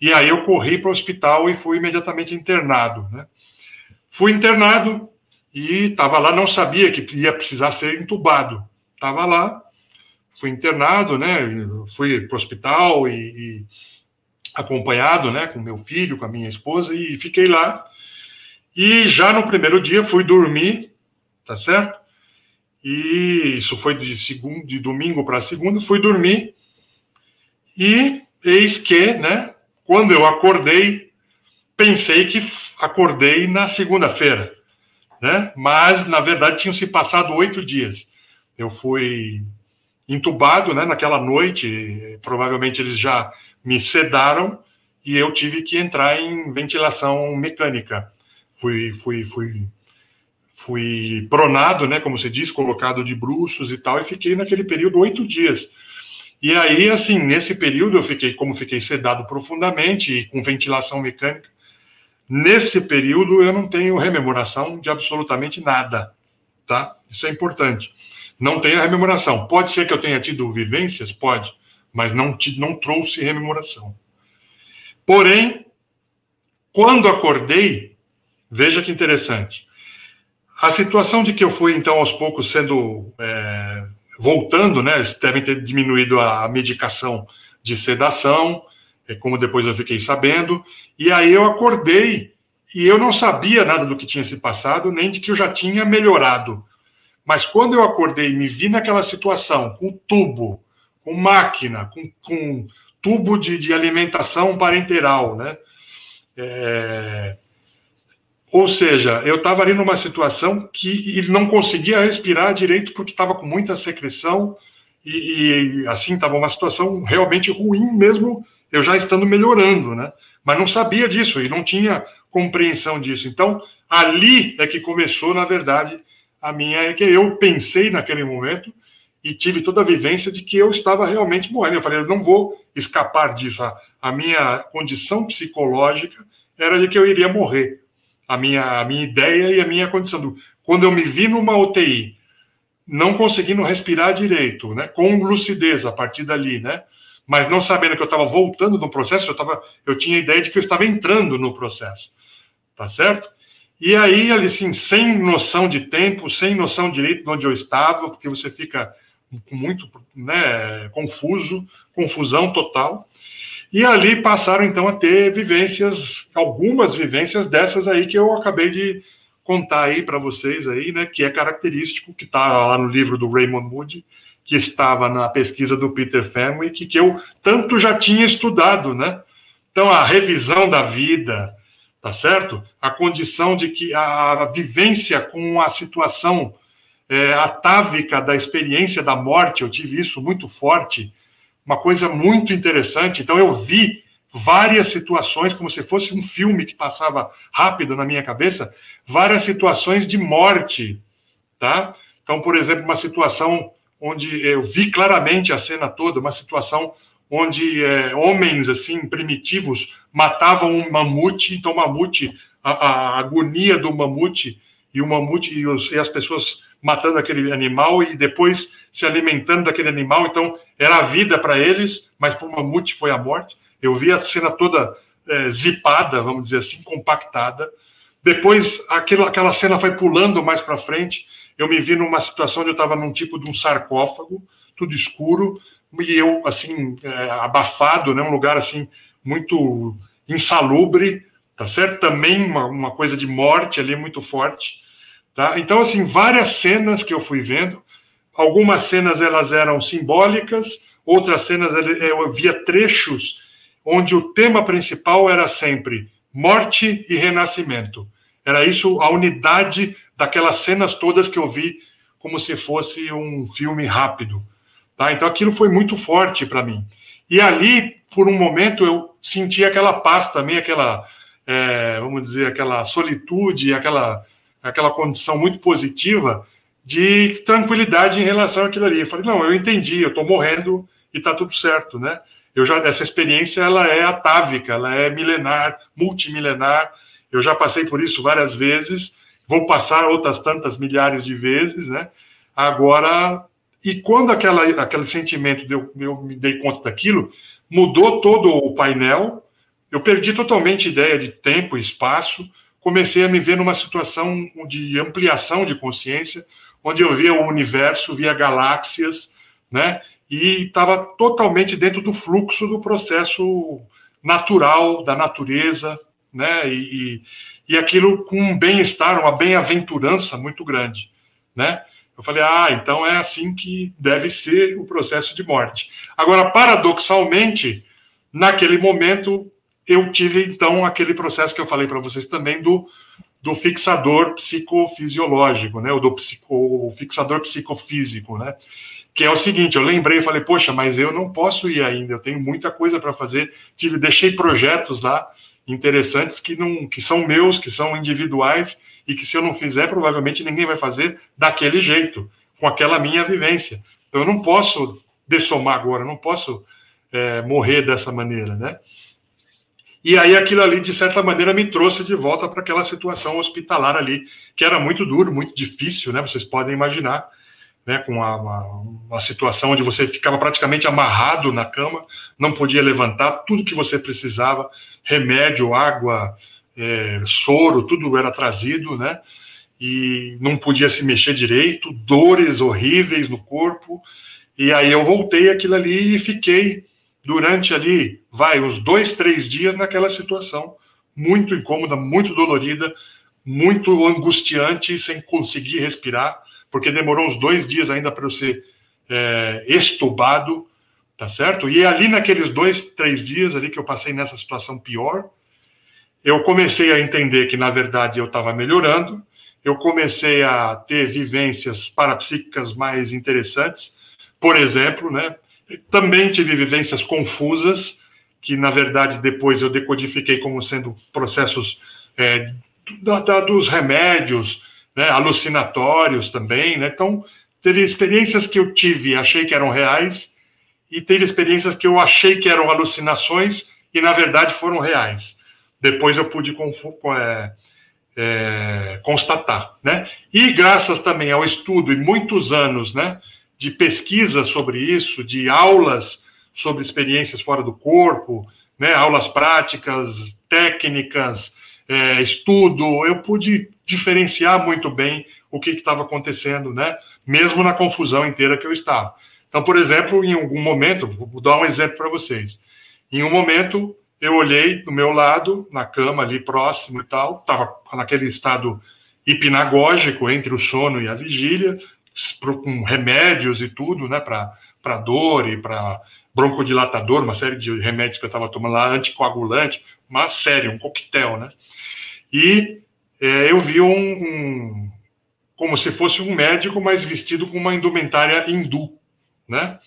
e aí eu corri para o hospital e fui imediatamente internado, né? Fui internado e estava lá, não sabia que ia precisar ser entubado. Estava lá, fui internado, né? Fui para o hospital e, e acompanhado, né? Com meu filho, com a minha esposa, e fiquei lá e já no primeiro dia fui dormir, tá certo? E isso foi de segundo, de domingo para segunda, fui dormir. E eis que, né, quando eu acordei, pensei que acordei na segunda-feira, né? Mas na verdade tinham se passado oito dias. Eu fui entubado, né? Naquela noite, provavelmente eles já me sedaram e eu tive que entrar em ventilação mecânica fui, fui, fui, fui pronado, né, como se diz, colocado de bruços e tal, e fiquei naquele período oito dias. E aí, assim, nesse período eu fiquei, como fiquei sedado profundamente e com ventilação mecânica, nesse período eu não tenho rememoração de absolutamente nada, tá? Isso é importante. Não tenho rememoração. Pode ser que eu tenha tido vivências, pode, mas não, não trouxe rememoração. Porém, quando acordei, Veja que interessante. A situação de que eu fui, então, aos poucos sendo. É, voltando, né? Devem ter diminuído a medicação de sedação, é, como depois eu fiquei sabendo. E aí eu acordei e eu não sabia nada do que tinha se passado, nem de que eu já tinha melhorado. Mas quando eu acordei me vi naquela situação, com tubo, com máquina, com, com tubo de, de alimentação parenteral, né? É, ou seja, eu estava ali numa situação que ele não conseguia respirar direito porque estava com muita secreção e, e assim estava uma situação realmente ruim mesmo eu já estando melhorando, né? Mas não sabia disso e não tinha compreensão disso. Então, ali é que começou, na verdade, a minha é que eu pensei naquele momento e tive toda a vivência de que eu estava realmente morrendo. Eu falei, eu não vou escapar disso. A, a minha condição psicológica era de que eu iria morrer a minha, a minha ideia e a minha condição. Do, quando eu me vi numa UTI, não conseguindo respirar direito, né, com lucidez a partir dali, né, mas não sabendo que eu estava voltando no processo, eu, tava, eu tinha a ideia de que eu estava entrando no processo, tá certo? E aí, assim, sem noção de tempo, sem noção direito de onde eu estava, porque você fica muito né, confuso, confusão total. E ali passaram então a ter vivências, algumas vivências dessas aí que eu acabei de contar aí para vocês aí, né, que é característico, que está lá no livro do Raymond Moody, que estava na pesquisa do Peter Fenwick, que eu tanto já tinha estudado, né? Então a revisão da vida, tá certo? A condição de que a, a vivência com a situação é, atávica da experiência da morte, eu tive isso muito forte uma coisa muito interessante. Então, eu vi várias situações, como se fosse um filme que passava rápido na minha cabeça, várias situações de morte, tá? Então, por exemplo, uma situação onde eu vi claramente a cena toda, uma situação onde é, homens assim primitivos matavam um mamute, então o mamute, a, a, agonia do mamute e o mamute e, os, e, as pessoas matando aquele animal e depois se alimentando daquele animal, então era a vida para eles, mas para o mamute foi a morte. Eu vi a cena toda é, zipada, vamos dizer assim, compactada. Depois aquilo, aquela cena foi pulando mais para frente. Eu me vi numa situação onde eu estava num tipo de um sarcófago, tudo escuro, e eu, assim, é, abafado, né, um lugar, assim, muito insalubre, tá certo? Também uma, uma coisa de morte ali muito forte, tá? Então, assim, várias cenas que eu fui vendo, algumas cenas elas eram simbólicas, outras cenas eu via trechos onde o tema principal era sempre morte e renascimento. Era isso a unidade daquelas cenas todas que eu vi como se fosse um filme rápido. Tá? Então aquilo foi muito forte para mim. E ali, por um momento, eu senti aquela paz também, aquela, é, vamos dizer, aquela solitude, aquela, aquela condição muito positiva de tranquilidade em relação àquilo ali. Eu falei, não, eu entendi, eu estou morrendo e está tudo certo, né? Eu já, essa experiência ela é atávica, ela é milenar, multimilenar. Eu já passei por isso várias vezes, vou passar outras tantas milhares de vezes, né? Agora e quando aquela, aquele sentimento, de eu, eu me dei conta daquilo, mudou todo o painel, eu perdi totalmente ideia de tempo e espaço, comecei a me ver numa situação de ampliação de consciência, onde eu via o universo, via galáxias, né? E estava totalmente dentro do fluxo do processo natural da natureza, né? E, e, e aquilo com um bem-estar, uma bem-aventurança muito grande, né? Eu falei, ah, então é assim que deve ser o processo de morte. Agora, paradoxalmente, naquele momento, eu tive então aquele processo que eu falei para vocês também do, do fixador psicofisiológico, né? O do psico, fixador psicofísico, né? Que é o seguinte, eu lembrei, falei, poxa, mas eu não posso ir ainda, eu tenho muita coisa para fazer. Tive, deixei projetos lá interessantes que não, que são meus, que são individuais e que se eu não fizer, provavelmente ninguém vai fazer daquele jeito, com aquela minha vivência. Então eu não posso dessomar agora, não posso é, morrer dessa maneira, né? E aí aquilo ali, de certa maneira, me trouxe de volta para aquela situação hospitalar ali, que era muito duro, muito difícil, né? Vocês podem imaginar, né? Com uma, uma, uma situação onde você ficava praticamente amarrado na cama, não podia levantar, tudo que você precisava, remédio, água, é, soro, tudo era trazido, né? E não podia se mexer direito, dores horríveis no corpo. E aí eu voltei aquilo ali e fiquei durante ali, vai, uns dois, três dias naquela situação, muito incômoda, muito dolorida, muito angustiante, sem conseguir respirar, porque demorou uns dois dias ainda para eu ser é, estubado, tá certo? E ali naqueles dois, três dias ali que eu passei nessa situação pior, eu comecei a entender que, na verdade, eu estava melhorando, eu comecei a ter vivências parapsíquicas mais interessantes, por exemplo, né? Também tive vivências confusas, que, na verdade, depois eu decodifiquei como sendo processos é, da, da, dos remédios, né? alucinatórios também, né? Então, teve experiências que eu tive e achei que eram reais, e teve experiências que eu achei que eram alucinações e, na verdade, foram reais depois eu pude é, é, constatar, né? E graças também ao estudo e muitos anos, né, de pesquisa sobre isso, de aulas sobre experiências fora do corpo, né, aulas práticas, técnicas, é, estudo, eu pude diferenciar muito bem o que estava acontecendo, né? Mesmo na confusão inteira que eu estava. Então, por exemplo, em algum momento, vou dar um exemplo para vocês. Em um momento, eu olhei do meu lado, na cama ali próximo e tal, estava naquele estado hipnagógico entre o sono e a vigília, com remédios e tudo, né, para dor e para broncodilatador, uma série de remédios que eu estava tomando lá, anticoagulante, uma série, um coquetel, né? E é, eu vi um, um, como se fosse um médico, mas vestido com uma indumentária hindu, né?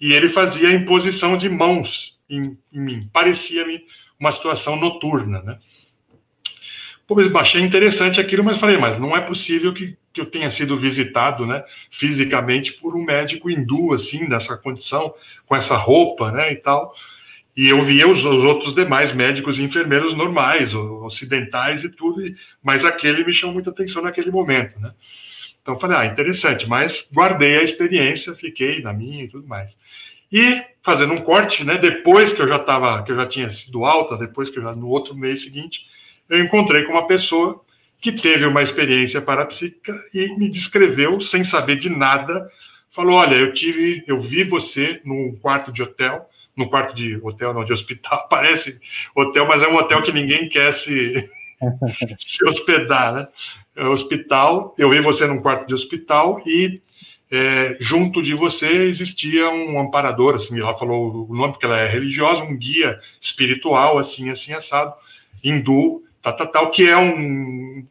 E ele fazia a imposição de mãos em, em mim. Parecia-me uma situação noturna, né? Pô, achei interessante aquilo, mas falei, mas não é possível que, que eu tenha sido visitado, né, fisicamente por um médico hindu, assim, dessa condição, com essa roupa, né, e tal. E eu via os, os outros demais médicos e enfermeiros normais, ocidentais e tudo, mas aquele me chamou muita atenção naquele momento, né. Então eu falei, ah, interessante, mas guardei a experiência, fiquei na minha e tudo mais. E fazendo um corte, né, depois que eu já estava, que eu já tinha sido alta, depois que eu já no outro mês seguinte, eu encontrei com uma pessoa que teve uma experiência parapsíquica e me descreveu sem saber de nada. Falou: "Olha, eu tive, eu vi você num quarto de hotel, no quarto de hotel, não de hospital. [laughs] Parece hotel, mas é um hotel que ninguém quer se [laughs] se hospedar, né? É hospital. Eu vi você num quarto de hospital e é, junto de você existia um amparador, assim, ela falou o nome porque ela é religiosa, um guia espiritual, assim, assim, assado, hindu, tal, tal, tal que é um,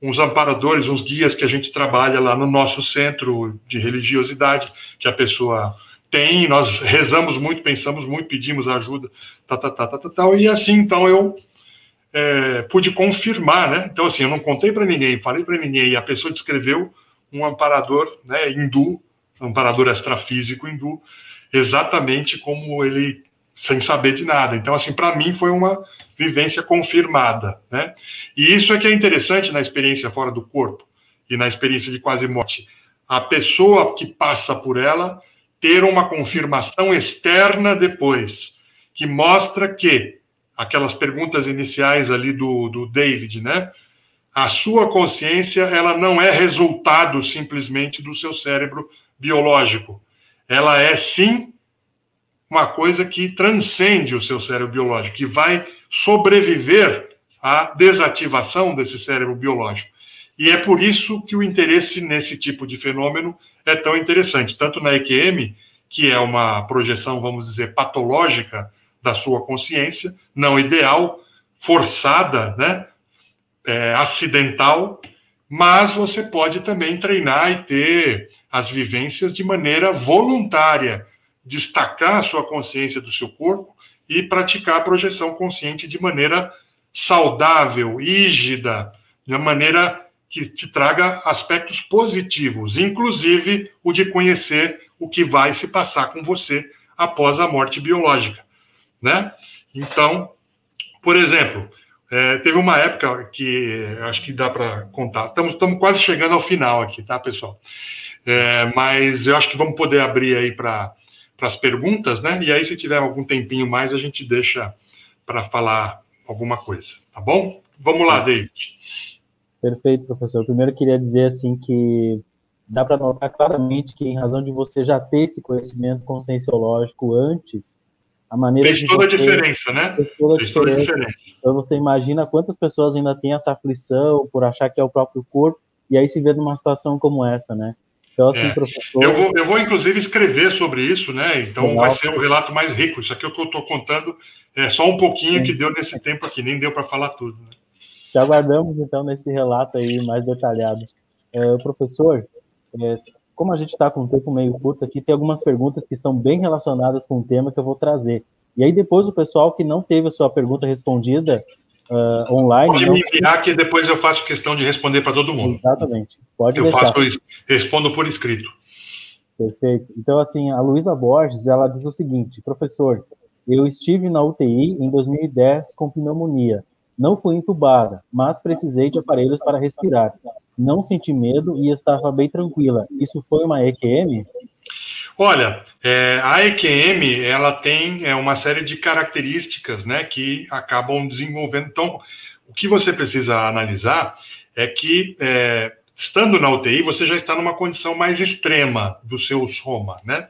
uns amparadores, uns guias que a gente trabalha lá no nosso centro de religiosidade, que a pessoa tem, nós rezamos muito, pensamos muito, pedimos ajuda, tal, tal, tal, tal, tal, e assim, então eu é, pude confirmar, né? Então, assim, eu não contei para ninguém, falei para ninguém, e a pessoa descreveu um amparador né, hindu, um amparador extrafísico hindu, exatamente como ele, sem saber de nada. Então, assim, para mim foi uma vivência confirmada, né? E isso é que é interessante na experiência fora do corpo e na experiência de quase morte. A pessoa que passa por ela ter uma confirmação externa depois, que mostra que aquelas perguntas iniciais ali do, do David, né? A sua consciência, ela não é resultado simplesmente do seu cérebro biológico. Ela é sim uma coisa que transcende o seu cérebro biológico, que vai sobreviver à desativação desse cérebro biológico. E é por isso que o interesse nesse tipo de fenômeno é tão interessante, tanto na EQM, que é uma projeção, vamos dizer, patológica da sua consciência, não ideal, forçada, né, é, acidental, mas você pode também treinar e ter as vivências de maneira voluntária, destacar a sua consciência do seu corpo e praticar a projeção consciente de maneira saudável, rígida, de uma maneira que te traga aspectos positivos, inclusive o de conhecer o que vai se passar com você após a morte biológica, né? Então, por exemplo, é, teve uma época que acho que dá para contar. Estamos, estamos quase chegando ao final aqui, tá, pessoal? É, mas eu acho que vamos poder abrir aí para para as perguntas, né? E aí, se tiver algum tempinho mais, a gente deixa para falar alguma coisa, tá bom? Vamos lá, David. Perfeito, professor. Primeiro, queria dizer assim que dá para notar claramente que, em razão de você já ter esse conhecimento conscienciológico antes, a maneira fez toda a diferença, né? Fez toda, fez toda a diferença. Então, você imagina quantas pessoas ainda têm essa aflição por achar que é o próprio corpo e aí se vê numa situação como essa, né? Então, assim, é. professor. Eu vou, eu vou, inclusive, escrever sobre isso, né? Então, Legal. vai ser o um relato mais rico. Isso aqui é o que eu estou contando é só um pouquinho Sim. que deu nesse tempo aqui, nem deu para falar tudo. Né? Já aguardamos, então, nesse relato aí mais detalhado. É, professor, é, como a gente está com um tempo meio curto aqui, tem algumas perguntas que estão bem relacionadas com o tema que eu vou trazer. E aí, depois, o pessoal que não teve a sua pergunta respondida, uh, online. Pode me enviar que depois eu faço questão de responder para todo mundo. Exatamente. Pode eu deixar. faço isso, respondo por escrito. Perfeito. Então, assim, a Luísa Borges, ela diz o seguinte, professor, eu estive na UTI em 2010 com pneumonia. Não fui entubada, mas precisei de aparelhos para respirar. Não senti medo e estava bem tranquila. Isso foi uma EQM? Olha, é, a EQM ela tem é, uma série de características né, que acabam desenvolvendo. Então, o que você precisa analisar é que, é, estando na UTI, você já está numa condição mais extrema do seu soma. Né?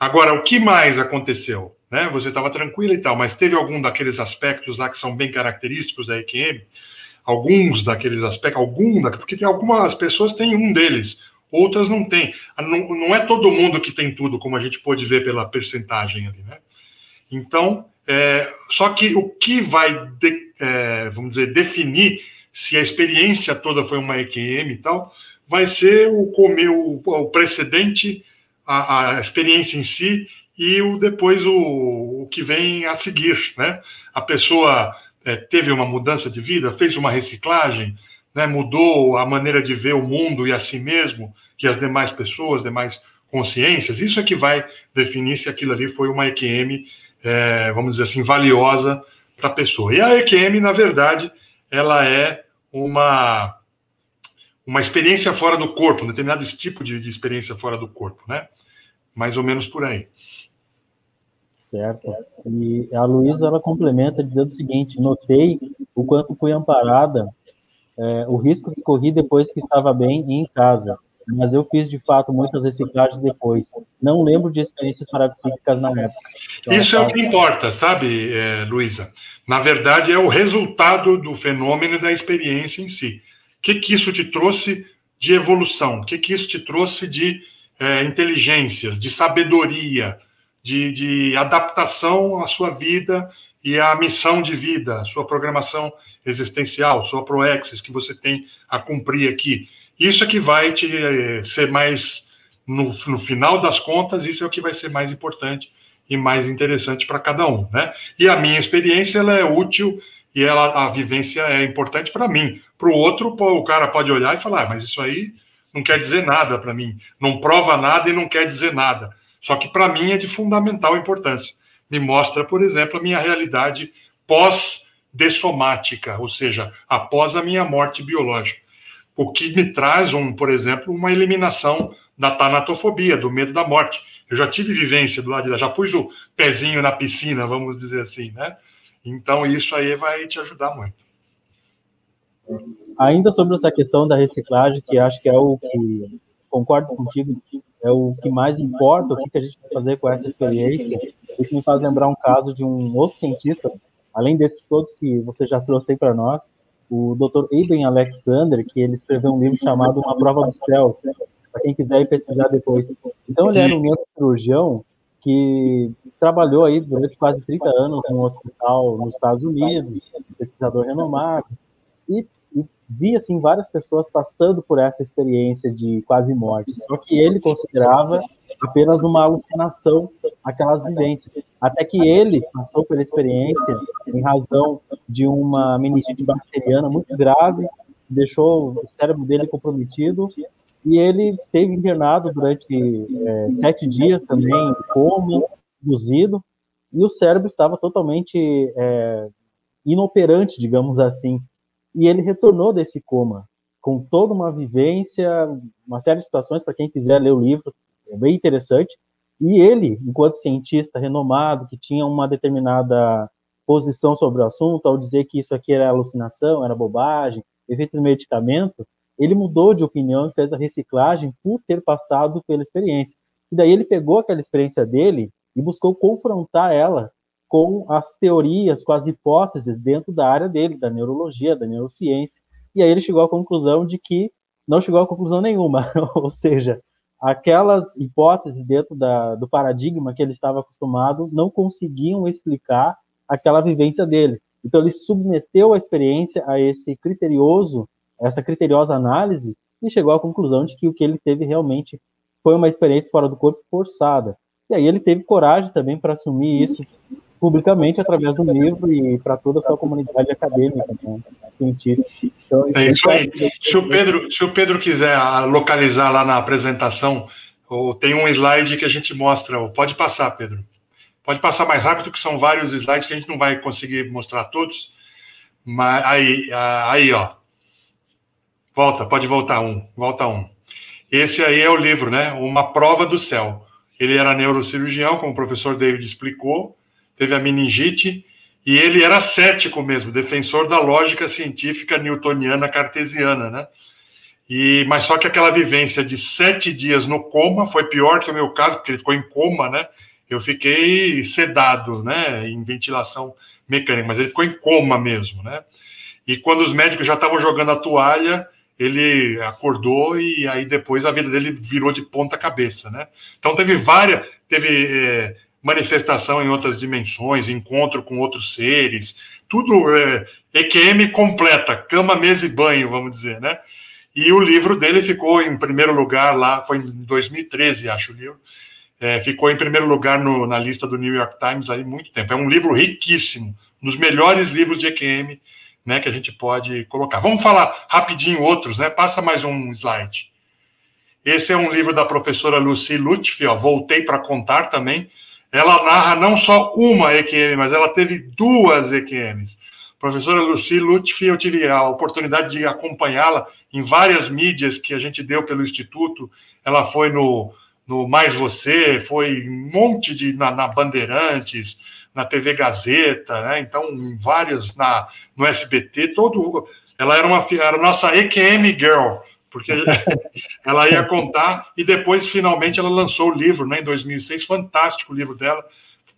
Agora, o que mais aconteceu? Né? Você estava tranquila e tal, mas teve algum daqueles aspectos lá que são bem característicos da EQM? Alguns daqueles aspectos, algum, porque tem algumas pessoas têm um deles, outras não têm. Não, não é todo mundo que tem tudo, como a gente pode ver pela percentagem ali, né? Então, é, só que o que vai, de, é, vamos dizer, definir se a experiência toda foi uma EQM e tal, vai ser o comer o, o precedente, a, a, experiência em si e o depois o, o que vem a seguir, né? A pessoa é, teve uma mudança de vida, fez uma reciclagem, né, mudou a maneira de ver o mundo e a si mesmo e as demais pessoas, demais consciências, isso é que vai definir se aquilo ali foi uma EQM, é, vamos dizer assim, valiosa para a pessoa. E a EQM, na verdade, ela é uma, uma experiência fora do corpo, um determinado tipo de, de experiência fora do corpo, né? Mais ou menos por aí. Certo. E a Luísa, ela complementa dizendo o seguinte, notei o quanto fui amparada, é, o risco que corri depois que estava bem e em casa mas eu fiz de fato muitas reciclagens depois. Não lembro de experiências parapsíquicas na época. Então, Isso é o que importa, sabe, é, Luísa? Na verdade, é o resultado do fenômeno e da experiência em si. O que, que isso te trouxe de evolução? O que, que isso te trouxe de é, inteligências, de sabedoria, de, de adaptação à sua vida e à missão de vida, sua programação existencial, sua proexis que você tem a cumprir aqui. Isso é que vai te eh, ser mais, no, no final das contas, isso é o que vai ser mais importante e mais interessante para cada um, né? E a minha experiência ela é útil e ela, a vivência é importante para mim. Para o outro, o cara pode olhar e falar, ah, mas isso aí não quer dizer nada para mim, não prova nada e não quer dizer nada. Só que para mim é de fundamental importância. Me mostra, por exemplo, a minha realidade pós-dessomática, ou seja, após a minha morte biológica o que me traz, um, por exemplo, uma eliminação da tanatofobia, do medo da morte. Eu já tive vivência do lado de lá, já pus o pezinho na piscina, vamos dizer assim, né? Então isso aí vai te ajudar muito. Ainda sobre essa questão da reciclagem, que acho que é o que concordo contigo, é o que mais importa, o que a gente vai fazer com essa experiência. Isso me faz lembrar um caso de um outro cientista, além desses todos que você já trouxe aí para nós, o Dr. Eben Alexander, que ele escreveu um livro chamado Uma Prova do Céu, para quem quiser ir pesquisar depois. Então, ele era um neurocirurgião que trabalhou aí durante quase 30 anos num hospital nos Estados Unidos, pesquisador renomado, e, e via, assim, várias pessoas passando por essa experiência de quase morte, só que ele considerava apenas uma alucinação aquelas vivências. Até que ele passou pela experiência em razão de uma meningite bacteriana muito grave, deixou o cérebro dele comprometido e ele esteve internado durante é, sete dias também, em coma, induzido, e o cérebro estava totalmente é, inoperante, digamos assim. E ele retornou desse coma, com toda uma vivência, uma série de situações, para quem quiser ler o livro, bem interessante. E ele, enquanto cientista renomado, que tinha uma determinada posição sobre o assunto, ao dizer que isso aqui era alucinação, era bobagem, efeito do medicamento, ele mudou de opinião e fez a reciclagem por ter passado pela experiência. E daí ele pegou aquela experiência dele e buscou confrontar ela com as teorias, com as hipóteses dentro da área dele, da neurologia, da neurociência. E aí ele chegou à conclusão de que não chegou a conclusão nenhuma, [laughs] ou seja, aquelas hipóteses dentro da, do paradigma que ele estava acostumado não conseguiam explicar aquela vivência dele. Então ele submeteu a experiência a esse criterioso, essa criteriosa análise e chegou à conclusão de que o que ele teve realmente foi uma experiência fora do corpo forçada. E aí ele teve coragem também para assumir isso publicamente através do livro e para toda a sua comunidade acadêmica, né, científica. Então, é isso aí. Se o Pedro, se o Pedro quiser localizar lá na apresentação, tem um slide que a gente mostra. Pode passar, Pedro. Pode passar mais rápido, que são vários slides que a gente não vai conseguir mostrar todos. Mas aí, aí, ó. Volta, pode voltar um, volta um. Esse aí é o livro, né? Uma prova do céu. Ele era neurocirurgião, como o professor David explicou, teve a meningite, e ele era cético mesmo, defensor da lógica científica newtoniana cartesiana, né? E, mas só que aquela vivência de sete dias no coma foi pior que o meu caso, porque ele ficou em coma, né? Eu fiquei sedado, né? Em ventilação mecânica, mas ele ficou em coma mesmo, né? E quando os médicos já estavam jogando a toalha, ele acordou e aí depois a vida dele virou de ponta cabeça, né? Então teve várias, teve é, manifestação em outras dimensões, encontro com outros seres, tudo é, EQM completa, cama, mesa e banho, vamos dizer, né? E o livro dele ficou em primeiro lugar lá, foi em 2013, acho o livro, é, ficou em primeiro lugar no, na lista do New York Times há muito tempo. É um livro riquíssimo, um dos melhores livros de EQM né, que a gente pode colocar. Vamos falar rapidinho outros, né? Passa mais um slide. Esse é um livro da professora Lucy Lutfi, ó, Voltei para Contar também. Ela narra não só uma EQM, mas ela teve duas EQMs. Professora Lucy Lutfi, eu tive a oportunidade de acompanhá-la em várias mídias que a gente deu pelo Instituto. Ela foi no, no Mais Você, foi um monte de. na, na Bandeirantes, na TV Gazeta, né? Então, em várias, na, no SBT, todo. Ela era uma era a nossa EQM Girl, porque [laughs] ela ia contar, e depois, finalmente, ela lançou o livro, né, em 2006, fantástico o livro dela,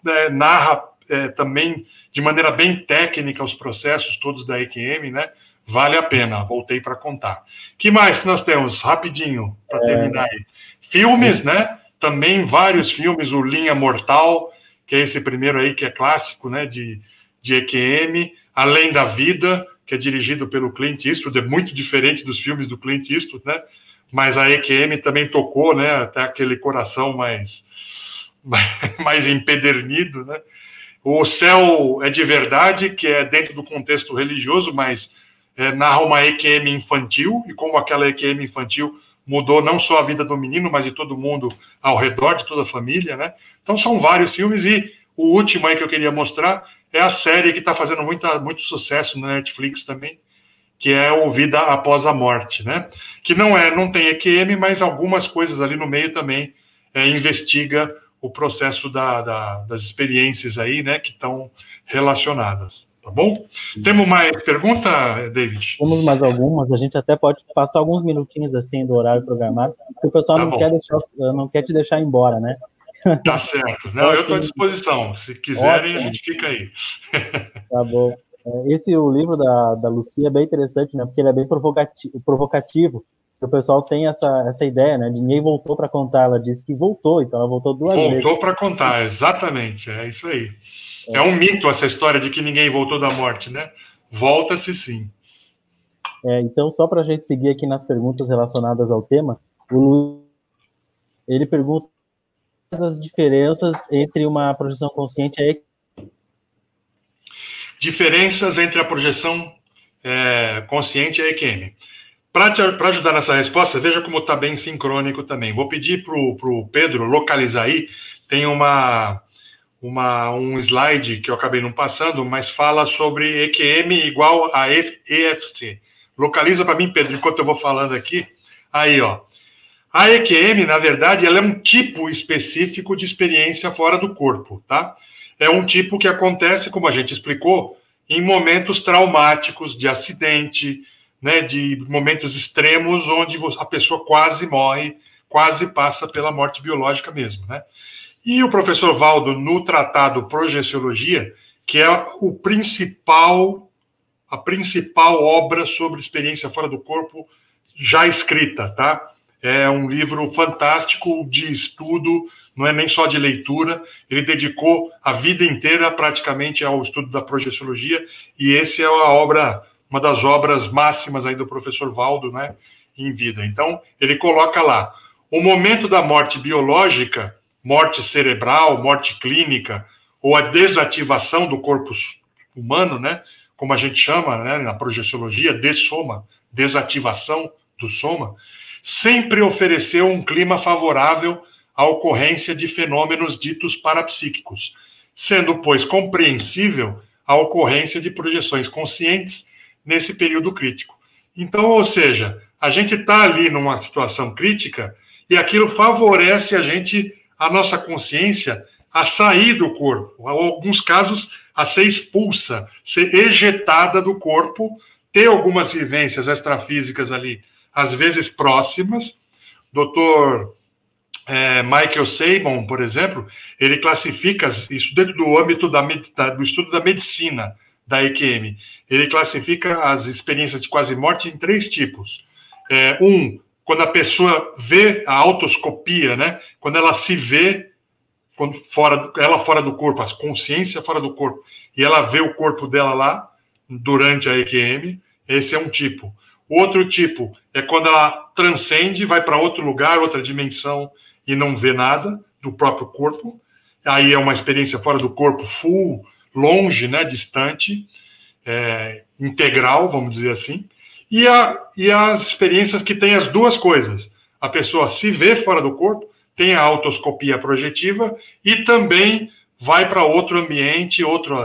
é, narra é, também de maneira bem técnica os processos todos da EQM, né? Vale a pena, voltei para contar. que mais que nós temos? Rapidinho, para terminar aí. Filmes, né? Também vários filmes, o Linha Mortal, que é esse primeiro aí que é clássico, né? De, de EQM, Além da Vida, que é dirigido pelo Clint Eastwood, é muito diferente dos filmes do Clint Eastwood, né? Mas a EQM também tocou, né? Até aquele coração mais, [laughs] mais empedernido, né? O Céu é de Verdade, que é dentro do contexto religioso, mas é, narra uma EQM infantil, e como aquela EQM infantil mudou não só a vida do menino, mas de todo mundo ao redor, de toda a família, né? Então são vários filmes, e o último aí que eu queria mostrar é a série que está fazendo muita, muito sucesso na Netflix também, que é o Vida Após a Morte, né? Que não é, não tem EQM, mas algumas coisas ali no meio também é, investiga o processo da, da, das experiências aí, né, que estão relacionadas. Tá bom? Temos mais pergunta, David? Temos mais algumas. A gente até pode passar alguns minutinhos assim do horário programado, porque o pessoal tá não, quer deixar, não quer te deixar embora, né? Tá certo. Não, eu estou à disposição. Se quiserem, Ótimo. a gente fica aí. Tá bom. É, esse o livro da, da Lucia é bem interessante, né? Porque ele é bem provocativo, provocativo o pessoal tem essa, essa ideia, né? De ninguém voltou para contar. Ela disse que voltou, então ela voltou duas voltou vezes. Voltou para contar, exatamente. É isso aí. É. é. um mito essa história de que ninguém voltou da morte, né? Volta-se sim. É, então, só para a gente seguir aqui nas perguntas relacionadas ao tema, o Luiz, ele pergunta as diferenças entre uma projeção consciente e Diferenças entre a projeção é, consciente e a EQM. Para ajudar nessa resposta, veja como está bem sincrônico também. Vou pedir para o Pedro localizar aí. Tem uma, uma, um slide que eu acabei não passando, mas fala sobre EQM igual a EFC. Localiza para mim, Pedro, enquanto eu vou falando aqui. Aí, ó. A EQM, na verdade, ela é um tipo específico de experiência fora do corpo, tá? É um tipo que acontece, como a gente explicou, em momentos traumáticos de acidente, né, de momentos extremos onde a pessoa quase morre, quase passa pela morte biológica mesmo, né? E o professor Valdo, no tratado Projeciologia, que é o principal, a principal obra sobre experiência fora do corpo já escrita, tá? É um livro fantástico de estudo, não é nem só de leitura. Ele dedicou a vida inteira praticamente ao estudo da projeciologia, e esse é a obra uma das obras máximas aí do professor Valdo, né, em vida. Então, ele coloca lá, o momento da morte biológica, morte cerebral, morte clínica, ou a desativação do corpo humano, né, como a gente chama, né, na projeciologia, dessoma, desativação do soma, sempre ofereceu um clima favorável à ocorrência de fenômenos ditos parapsíquicos, sendo, pois, compreensível a ocorrência de projeções conscientes nesse período crítico. Então, ou seja, a gente está ali numa situação crítica e aquilo favorece a gente, a nossa consciência, a sair do corpo, em alguns casos, a ser expulsa, ser ejetada do corpo, ter algumas vivências extrafísicas ali, às vezes próximas. Doutor é, Michael Sabon, por exemplo, ele classifica isso dentro do âmbito da, do estudo da medicina da EQM. Ele classifica as experiências de quase morte em três tipos. É, um, quando a pessoa vê a autoscopia, né? Quando ela se vê quando fora, ela fora do corpo, a consciência fora do corpo, e ela vê o corpo dela lá durante a EQM, esse é um tipo. Outro tipo é quando ela transcende, vai para outro lugar, outra dimensão e não vê nada do próprio corpo. Aí é uma experiência fora do corpo, full, longe, né, distante, é, integral, vamos dizer assim. E, a, e as experiências que têm as duas coisas. A pessoa se vê fora do corpo, tem a autoscopia projetiva e também vai para outro ambiente, outro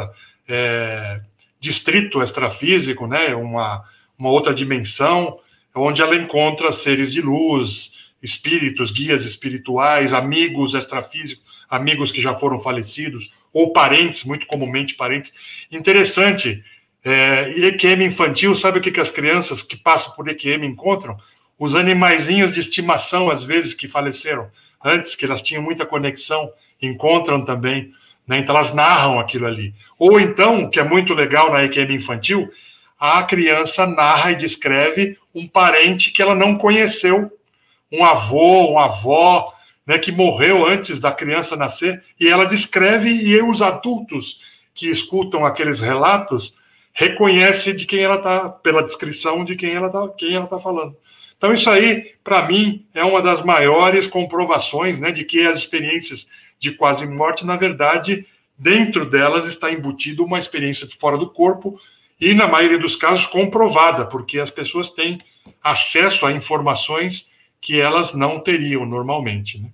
é, distrito extrafísico, né, uma, uma outra dimensão, onde ela encontra seres de luz, espíritos, guias espirituais, amigos extrafísicos, amigos que já foram falecidos, ou parentes, muito comumente parentes. Interessante, é, EQM infantil, sabe o que, que as crianças que passam por EQM encontram? Os animaizinhos de estimação, às vezes, que faleceram antes, que elas tinham muita conexão, encontram também. Né? Então, elas narram aquilo ali. Ou então, que é muito legal na EQM infantil, a criança narra e descreve um parente que ela não conheceu, um avô, uma avó, né, que morreu antes da criança nascer, e ela descreve, e os adultos que escutam aqueles relatos reconhece de quem ela está, pela descrição de quem ela está tá falando. Então, isso aí, para mim, é uma das maiores comprovações né, de que as experiências de quase morte, na verdade, dentro delas está embutido uma experiência fora do corpo e, na maioria dos casos, comprovada, porque as pessoas têm acesso a informações que elas não teriam normalmente. Né?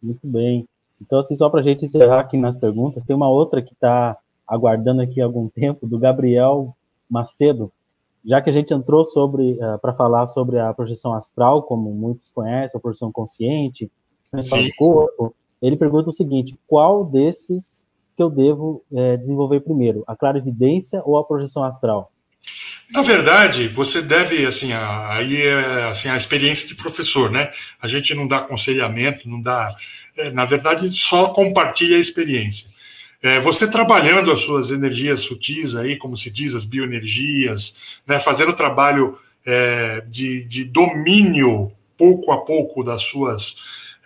Muito bem. Então, assim, só para a gente encerrar aqui nas perguntas, tem uma outra que está aguardando aqui algum tempo, do Gabriel Macedo. Já que a gente entrou sobre uh, para falar sobre a projeção astral, como muitos conhecem, a projeção consciente, do corpo, ele pergunta o seguinte: qual desses que eu devo é, desenvolver primeiro, a clarividência ou a projeção astral? Na verdade, você deve, assim, aí é assim, a experiência de professor, né? A gente não dá aconselhamento, não dá. É, na verdade, só compartilha a experiência. É, você trabalhando as suas energias sutis aí, como se diz, as bioenergias, né, fazendo o trabalho é, de, de, domínio pouco a pouco das suas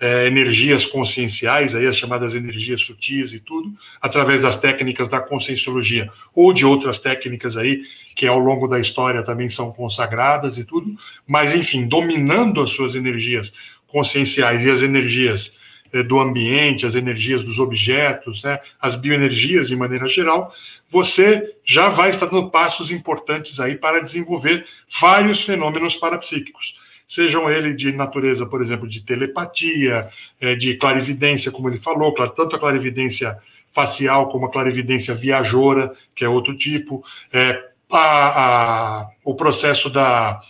é, energias conscienciais, aí as chamadas energias sutis e tudo, através das técnicas da conscienciologia ou de outras técnicas aí que ao longo da história também são consagradas e tudo, mas enfim, dominando as suas energias conscienciais e as energias eh, do ambiente, as energias dos objetos, né, as bioenergias de maneira geral, você já vai estar dando passos importantes aí para desenvolver vários fenômenos parapsíquicos. Sejam eles de natureza, por exemplo, de telepatia, eh, de clarividência, como ele falou, tanto a clarividência facial como a clarividência viajora, que é outro tipo, é, a, a, o processo da,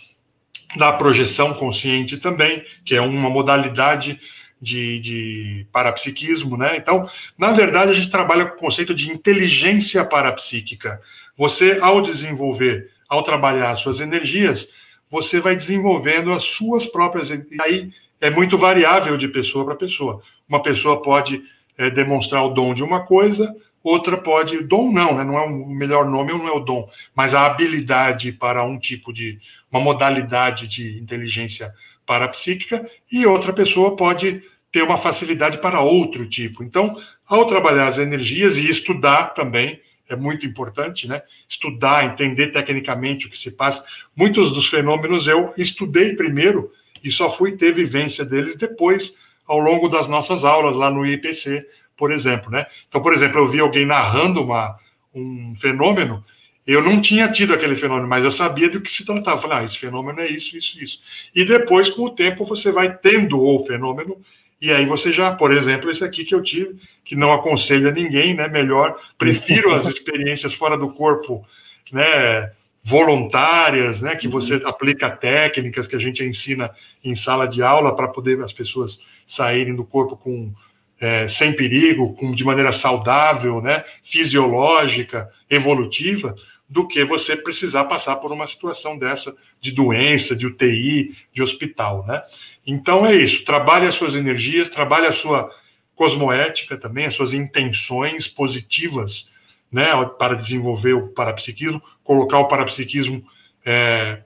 da projeção consciente também, que é uma modalidade de, de parapsiquismo, né? Então, na verdade, a gente trabalha com o conceito de inteligência parapsíquica. Você, ao desenvolver, ao trabalhar as suas energias, você vai desenvolvendo as suas próprias. E aí é muito variável de pessoa para pessoa. Uma pessoa pode é, demonstrar o dom de uma coisa, outra pode. Dom não, né? Não é o melhor nome, não é o dom, mas a habilidade para um tipo de. uma modalidade de inteligência parapsíquica, e outra pessoa pode ter uma facilidade para outro tipo. Então, ao trabalhar as energias e estudar também, é muito importante, né? Estudar, entender tecnicamente o que se passa. Muitos dos fenômenos eu estudei primeiro e só fui ter vivência deles depois, ao longo das nossas aulas lá no IPC, por exemplo, né? Então, por exemplo, eu vi alguém narrando uma, um fenômeno eu não tinha tido aquele fenômeno, mas eu sabia do que se tratava. Falei, ah, esse fenômeno é isso, isso, isso. E depois, com o tempo, você vai tendo o fenômeno, e aí você já, por exemplo, esse aqui que eu tive, que não aconselho a ninguém, né? Melhor, prefiro as [laughs] experiências fora do corpo, né? Voluntárias, né? Que você uhum. aplica técnicas que a gente ensina em sala de aula para poder as pessoas saírem do corpo com é, sem perigo, com, de maneira saudável, né? Fisiológica, evolutiva do que você precisar passar por uma situação dessa de doença, de UTI, de hospital, né? Então é isso, trabalhe as suas energias, trabalhe a sua cosmoética também, as suas intenções positivas, né, para desenvolver o parapsiquismo, colocar o parapsiquismo é,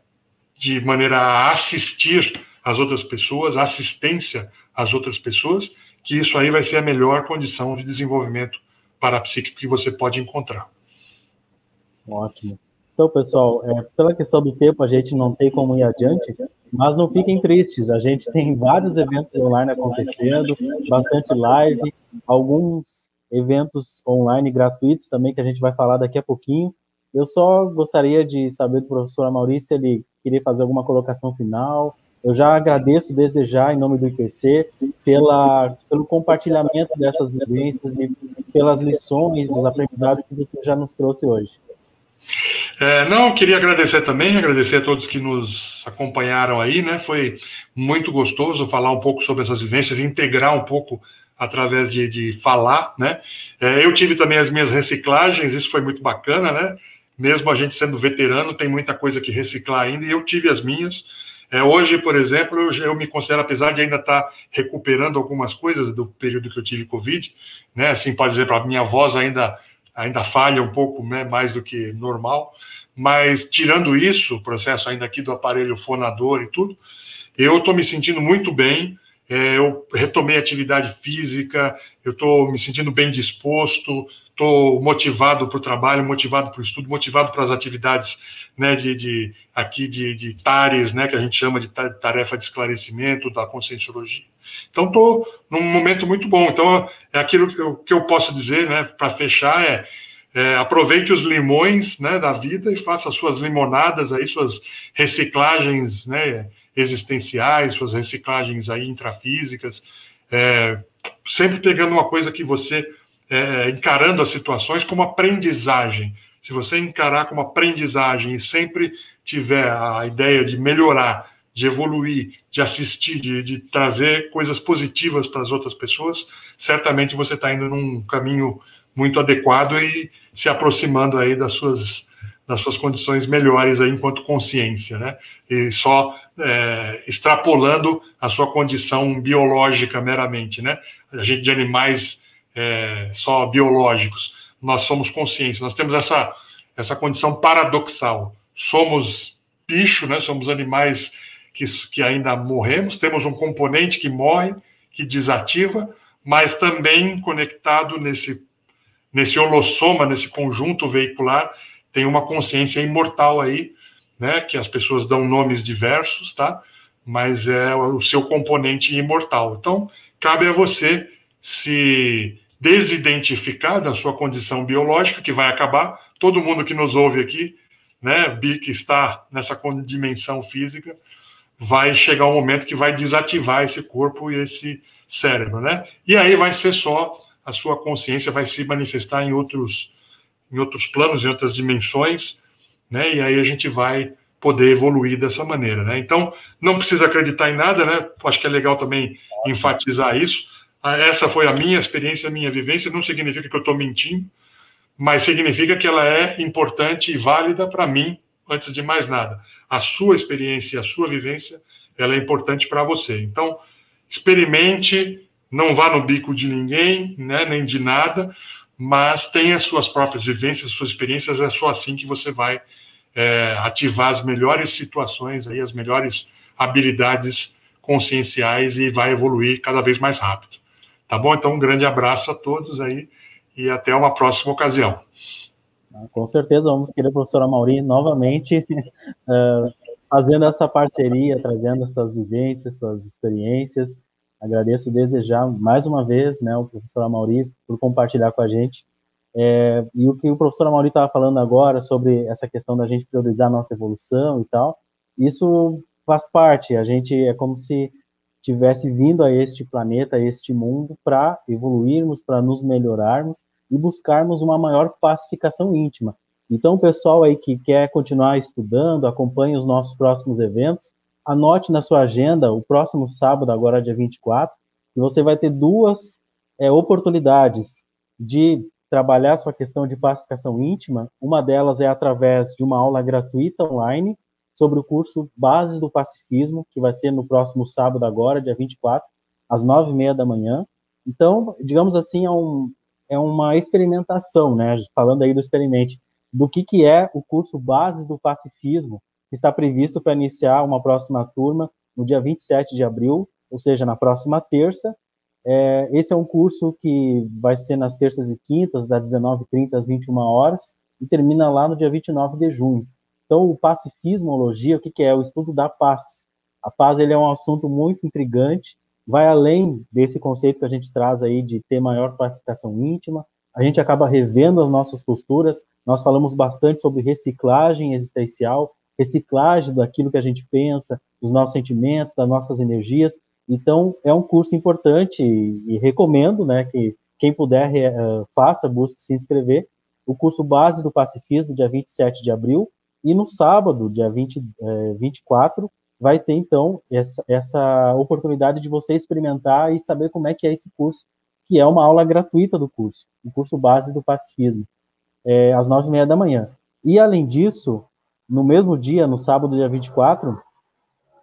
de maneira a assistir as outras pessoas, assistência às outras pessoas, que isso aí vai ser a melhor condição de desenvolvimento parapsíquico que você pode encontrar. Ótimo. Então, pessoal, é, pela questão do tempo, a gente não tem como ir adiante, Mas não fiquem tristes, a gente tem vários eventos online acontecendo, bastante live, alguns eventos online gratuitos também que a gente vai falar daqui a pouquinho. Eu só gostaria de saber do professor Maurício se ele queria fazer alguma colocação final. Eu já agradeço desde já, em nome do IPC, pela, pelo compartilhamento dessas vivências e pelas lições, os aprendizados que você já nos trouxe hoje. É, não, queria agradecer também, agradecer a todos que nos acompanharam aí, né? Foi muito gostoso falar um pouco sobre essas vivências, integrar um pouco através de, de falar, né? É, eu tive também as minhas reciclagens, isso foi muito bacana, né? Mesmo a gente sendo veterano, tem muita coisa que reciclar ainda, e eu tive as minhas. É, hoje, por exemplo, eu, eu, me considero, apesar de ainda estar recuperando algumas coisas do período que eu tive Covid, né? Assim, por exemplo, a minha voz ainda ainda falha um pouco né, mais do que normal, mas tirando isso, o processo ainda aqui do aparelho fonador e tudo, eu estou me sentindo muito bem, é, eu retomei atividade física, eu estou me sentindo bem disposto, estou motivado para o trabalho, motivado para o estudo, motivado para as atividades né, de, de aqui de, de TARES, né, que a gente chama de tarefa de esclarecimento da conscienciologia. Então, estou num momento muito bom. Então, é aquilo que eu, que eu posso dizer, né, para fechar, é, é, aproveite os limões né, da vida e faça suas limonadas aí, suas reciclagens né, existenciais, suas reciclagens aí intrafísicas, é, sempre pegando uma coisa que você, é, encarando as situações como aprendizagem. Se você encarar como aprendizagem e sempre tiver a ideia de melhorar, de evoluir, de assistir, de, de trazer coisas positivas para as outras pessoas, certamente você está indo num caminho muito adequado e se aproximando aí das suas das suas condições melhores aí enquanto consciência, né? E só é, extrapolando a sua condição biológica meramente, né? A gente de animais é, só biológicos, nós somos consciência, nós temos essa essa condição paradoxal. Somos bicho, né? Somos animais que, que ainda morremos, temos um componente que morre, que desativa, mas também conectado nesse nesse holossoma, nesse conjunto veicular tem uma consciência imortal aí, né? Que as pessoas dão nomes diversos, tá? Mas é o seu componente imortal. Então, cabe a você se desidentificar da sua condição biológica, que vai acabar. Todo mundo que nos ouve aqui, né, que está nessa dimensão física, vai chegar um momento que vai desativar esse corpo e esse cérebro, né? E aí vai ser só a sua consciência vai se manifestar em outros em outros planos, em outras dimensões, né? E aí a gente vai poder evoluir dessa maneira, né? Então, não precisa acreditar em nada, né? Acho que é legal também enfatizar isso. Ah, essa foi a minha experiência, a minha vivência. Não significa que eu estou mentindo, mas significa que ela é importante e válida para mim, antes de mais nada. A sua experiência, a sua vivência, ela é importante para você. Então, experimente, não vá no bico de ninguém, né? Nem de nada mas tem as suas próprias vivências, suas experiências, é só assim que você vai é, ativar as melhores situações, aí, as melhores habilidades conscienciais e vai evoluir cada vez mais rápido. Tá bom? Então, um grande abraço a todos aí e até uma próxima ocasião. Com certeza, vamos querer, professora Mauri, novamente uh, [laughs] fazendo essa parceria, trazendo essas vivências, suas experiências, Agradeço desejar mais uma vez, né, o professor Amauri por compartilhar com a gente. É, e o que o professor Amauri estava falando agora sobre essa questão da gente priorizar a nossa evolução e tal, isso faz parte. A gente é como se tivesse vindo a este planeta, a este mundo, para evoluirmos, para nos melhorarmos e buscarmos uma maior pacificação íntima. Então, o pessoal aí que quer continuar estudando, acompanhe os nossos próximos eventos anote na sua agenda o próximo sábado, agora dia 24, e você vai ter duas é, oportunidades de trabalhar sua questão de pacificação íntima. Uma delas é através de uma aula gratuita online sobre o curso Bases do Pacifismo, que vai ser no próximo sábado agora, dia 24, às nove e meia da manhã. Então, digamos assim, é, um, é uma experimentação, né? Falando aí do experimente, do que, que é o curso Bases do Pacifismo, está previsto para iniciar uma próxima turma no dia 27 de abril, ou seja, na próxima terça. É, esse é um curso que vai ser nas terças e quintas, das 19h30 às 21 horas, e termina lá no dia 29 de junho. Então, o pacifismologia, o que, que é? O estudo da paz. A paz ele é um assunto muito intrigante, vai além desse conceito que a gente traz aí de ter maior pacificação íntima. A gente acaba revendo as nossas posturas. Nós falamos bastante sobre reciclagem existencial, reciclagem daquilo que a gente pensa, dos nossos sentimentos, das nossas energias. Então, é um curso importante e, e recomendo, né, que quem puder uh, faça, busque se inscrever. O curso base do pacifismo, dia 27 de abril, e no sábado, dia 20, eh, 24, vai ter, então, essa, essa oportunidade de você experimentar e saber como é que é esse curso, que é uma aula gratuita do curso, o curso base do pacifismo, é, às nove e meia da manhã. E, além disso, no mesmo dia, no sábado, dia 24,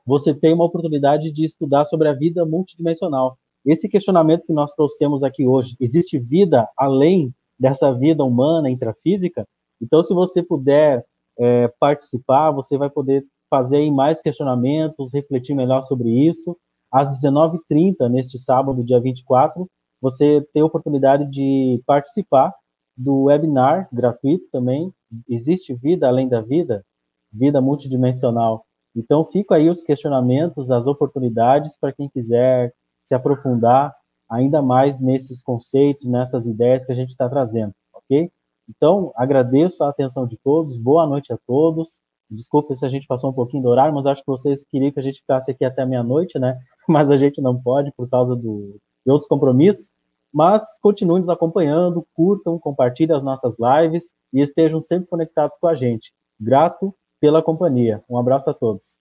você tem uma oportunidade de estudar sobre a vida multidimensional. Esse questionamento que nós trouxemos aqui hoje, existe vida além dessa vida humana intrafísica? Então, se você puder é, participar, você vai poder fazer mais questionamentos, refletir melhor sobre isso. Às 19h30, neste sábado, dia 24, você tem a oportunidade de participar do webinar gratuito também. Existe vida além da vida? Vida multidimensional. Então, fico aí os questionamentos, as oportunidades para quem quiser se aprofundar ainda mais nesses conceitos, nessas ideias que a gente está trazendo, ok? Então, agradeço a atenção de todos, boa noite a todos. Desculpe se a gente passou um pouquinho do horário, mas acho que vocês queriam que a gente ficasse aqui até meia-noite, né? [laughs] Mas a gente não pode por causa do, de outros compromissos. Mas continuem nos acompanhando, curtam, compartilhem as nossas lives e estejam sempre conectados com a gente. Grato pela companhia. Um abraço a todos.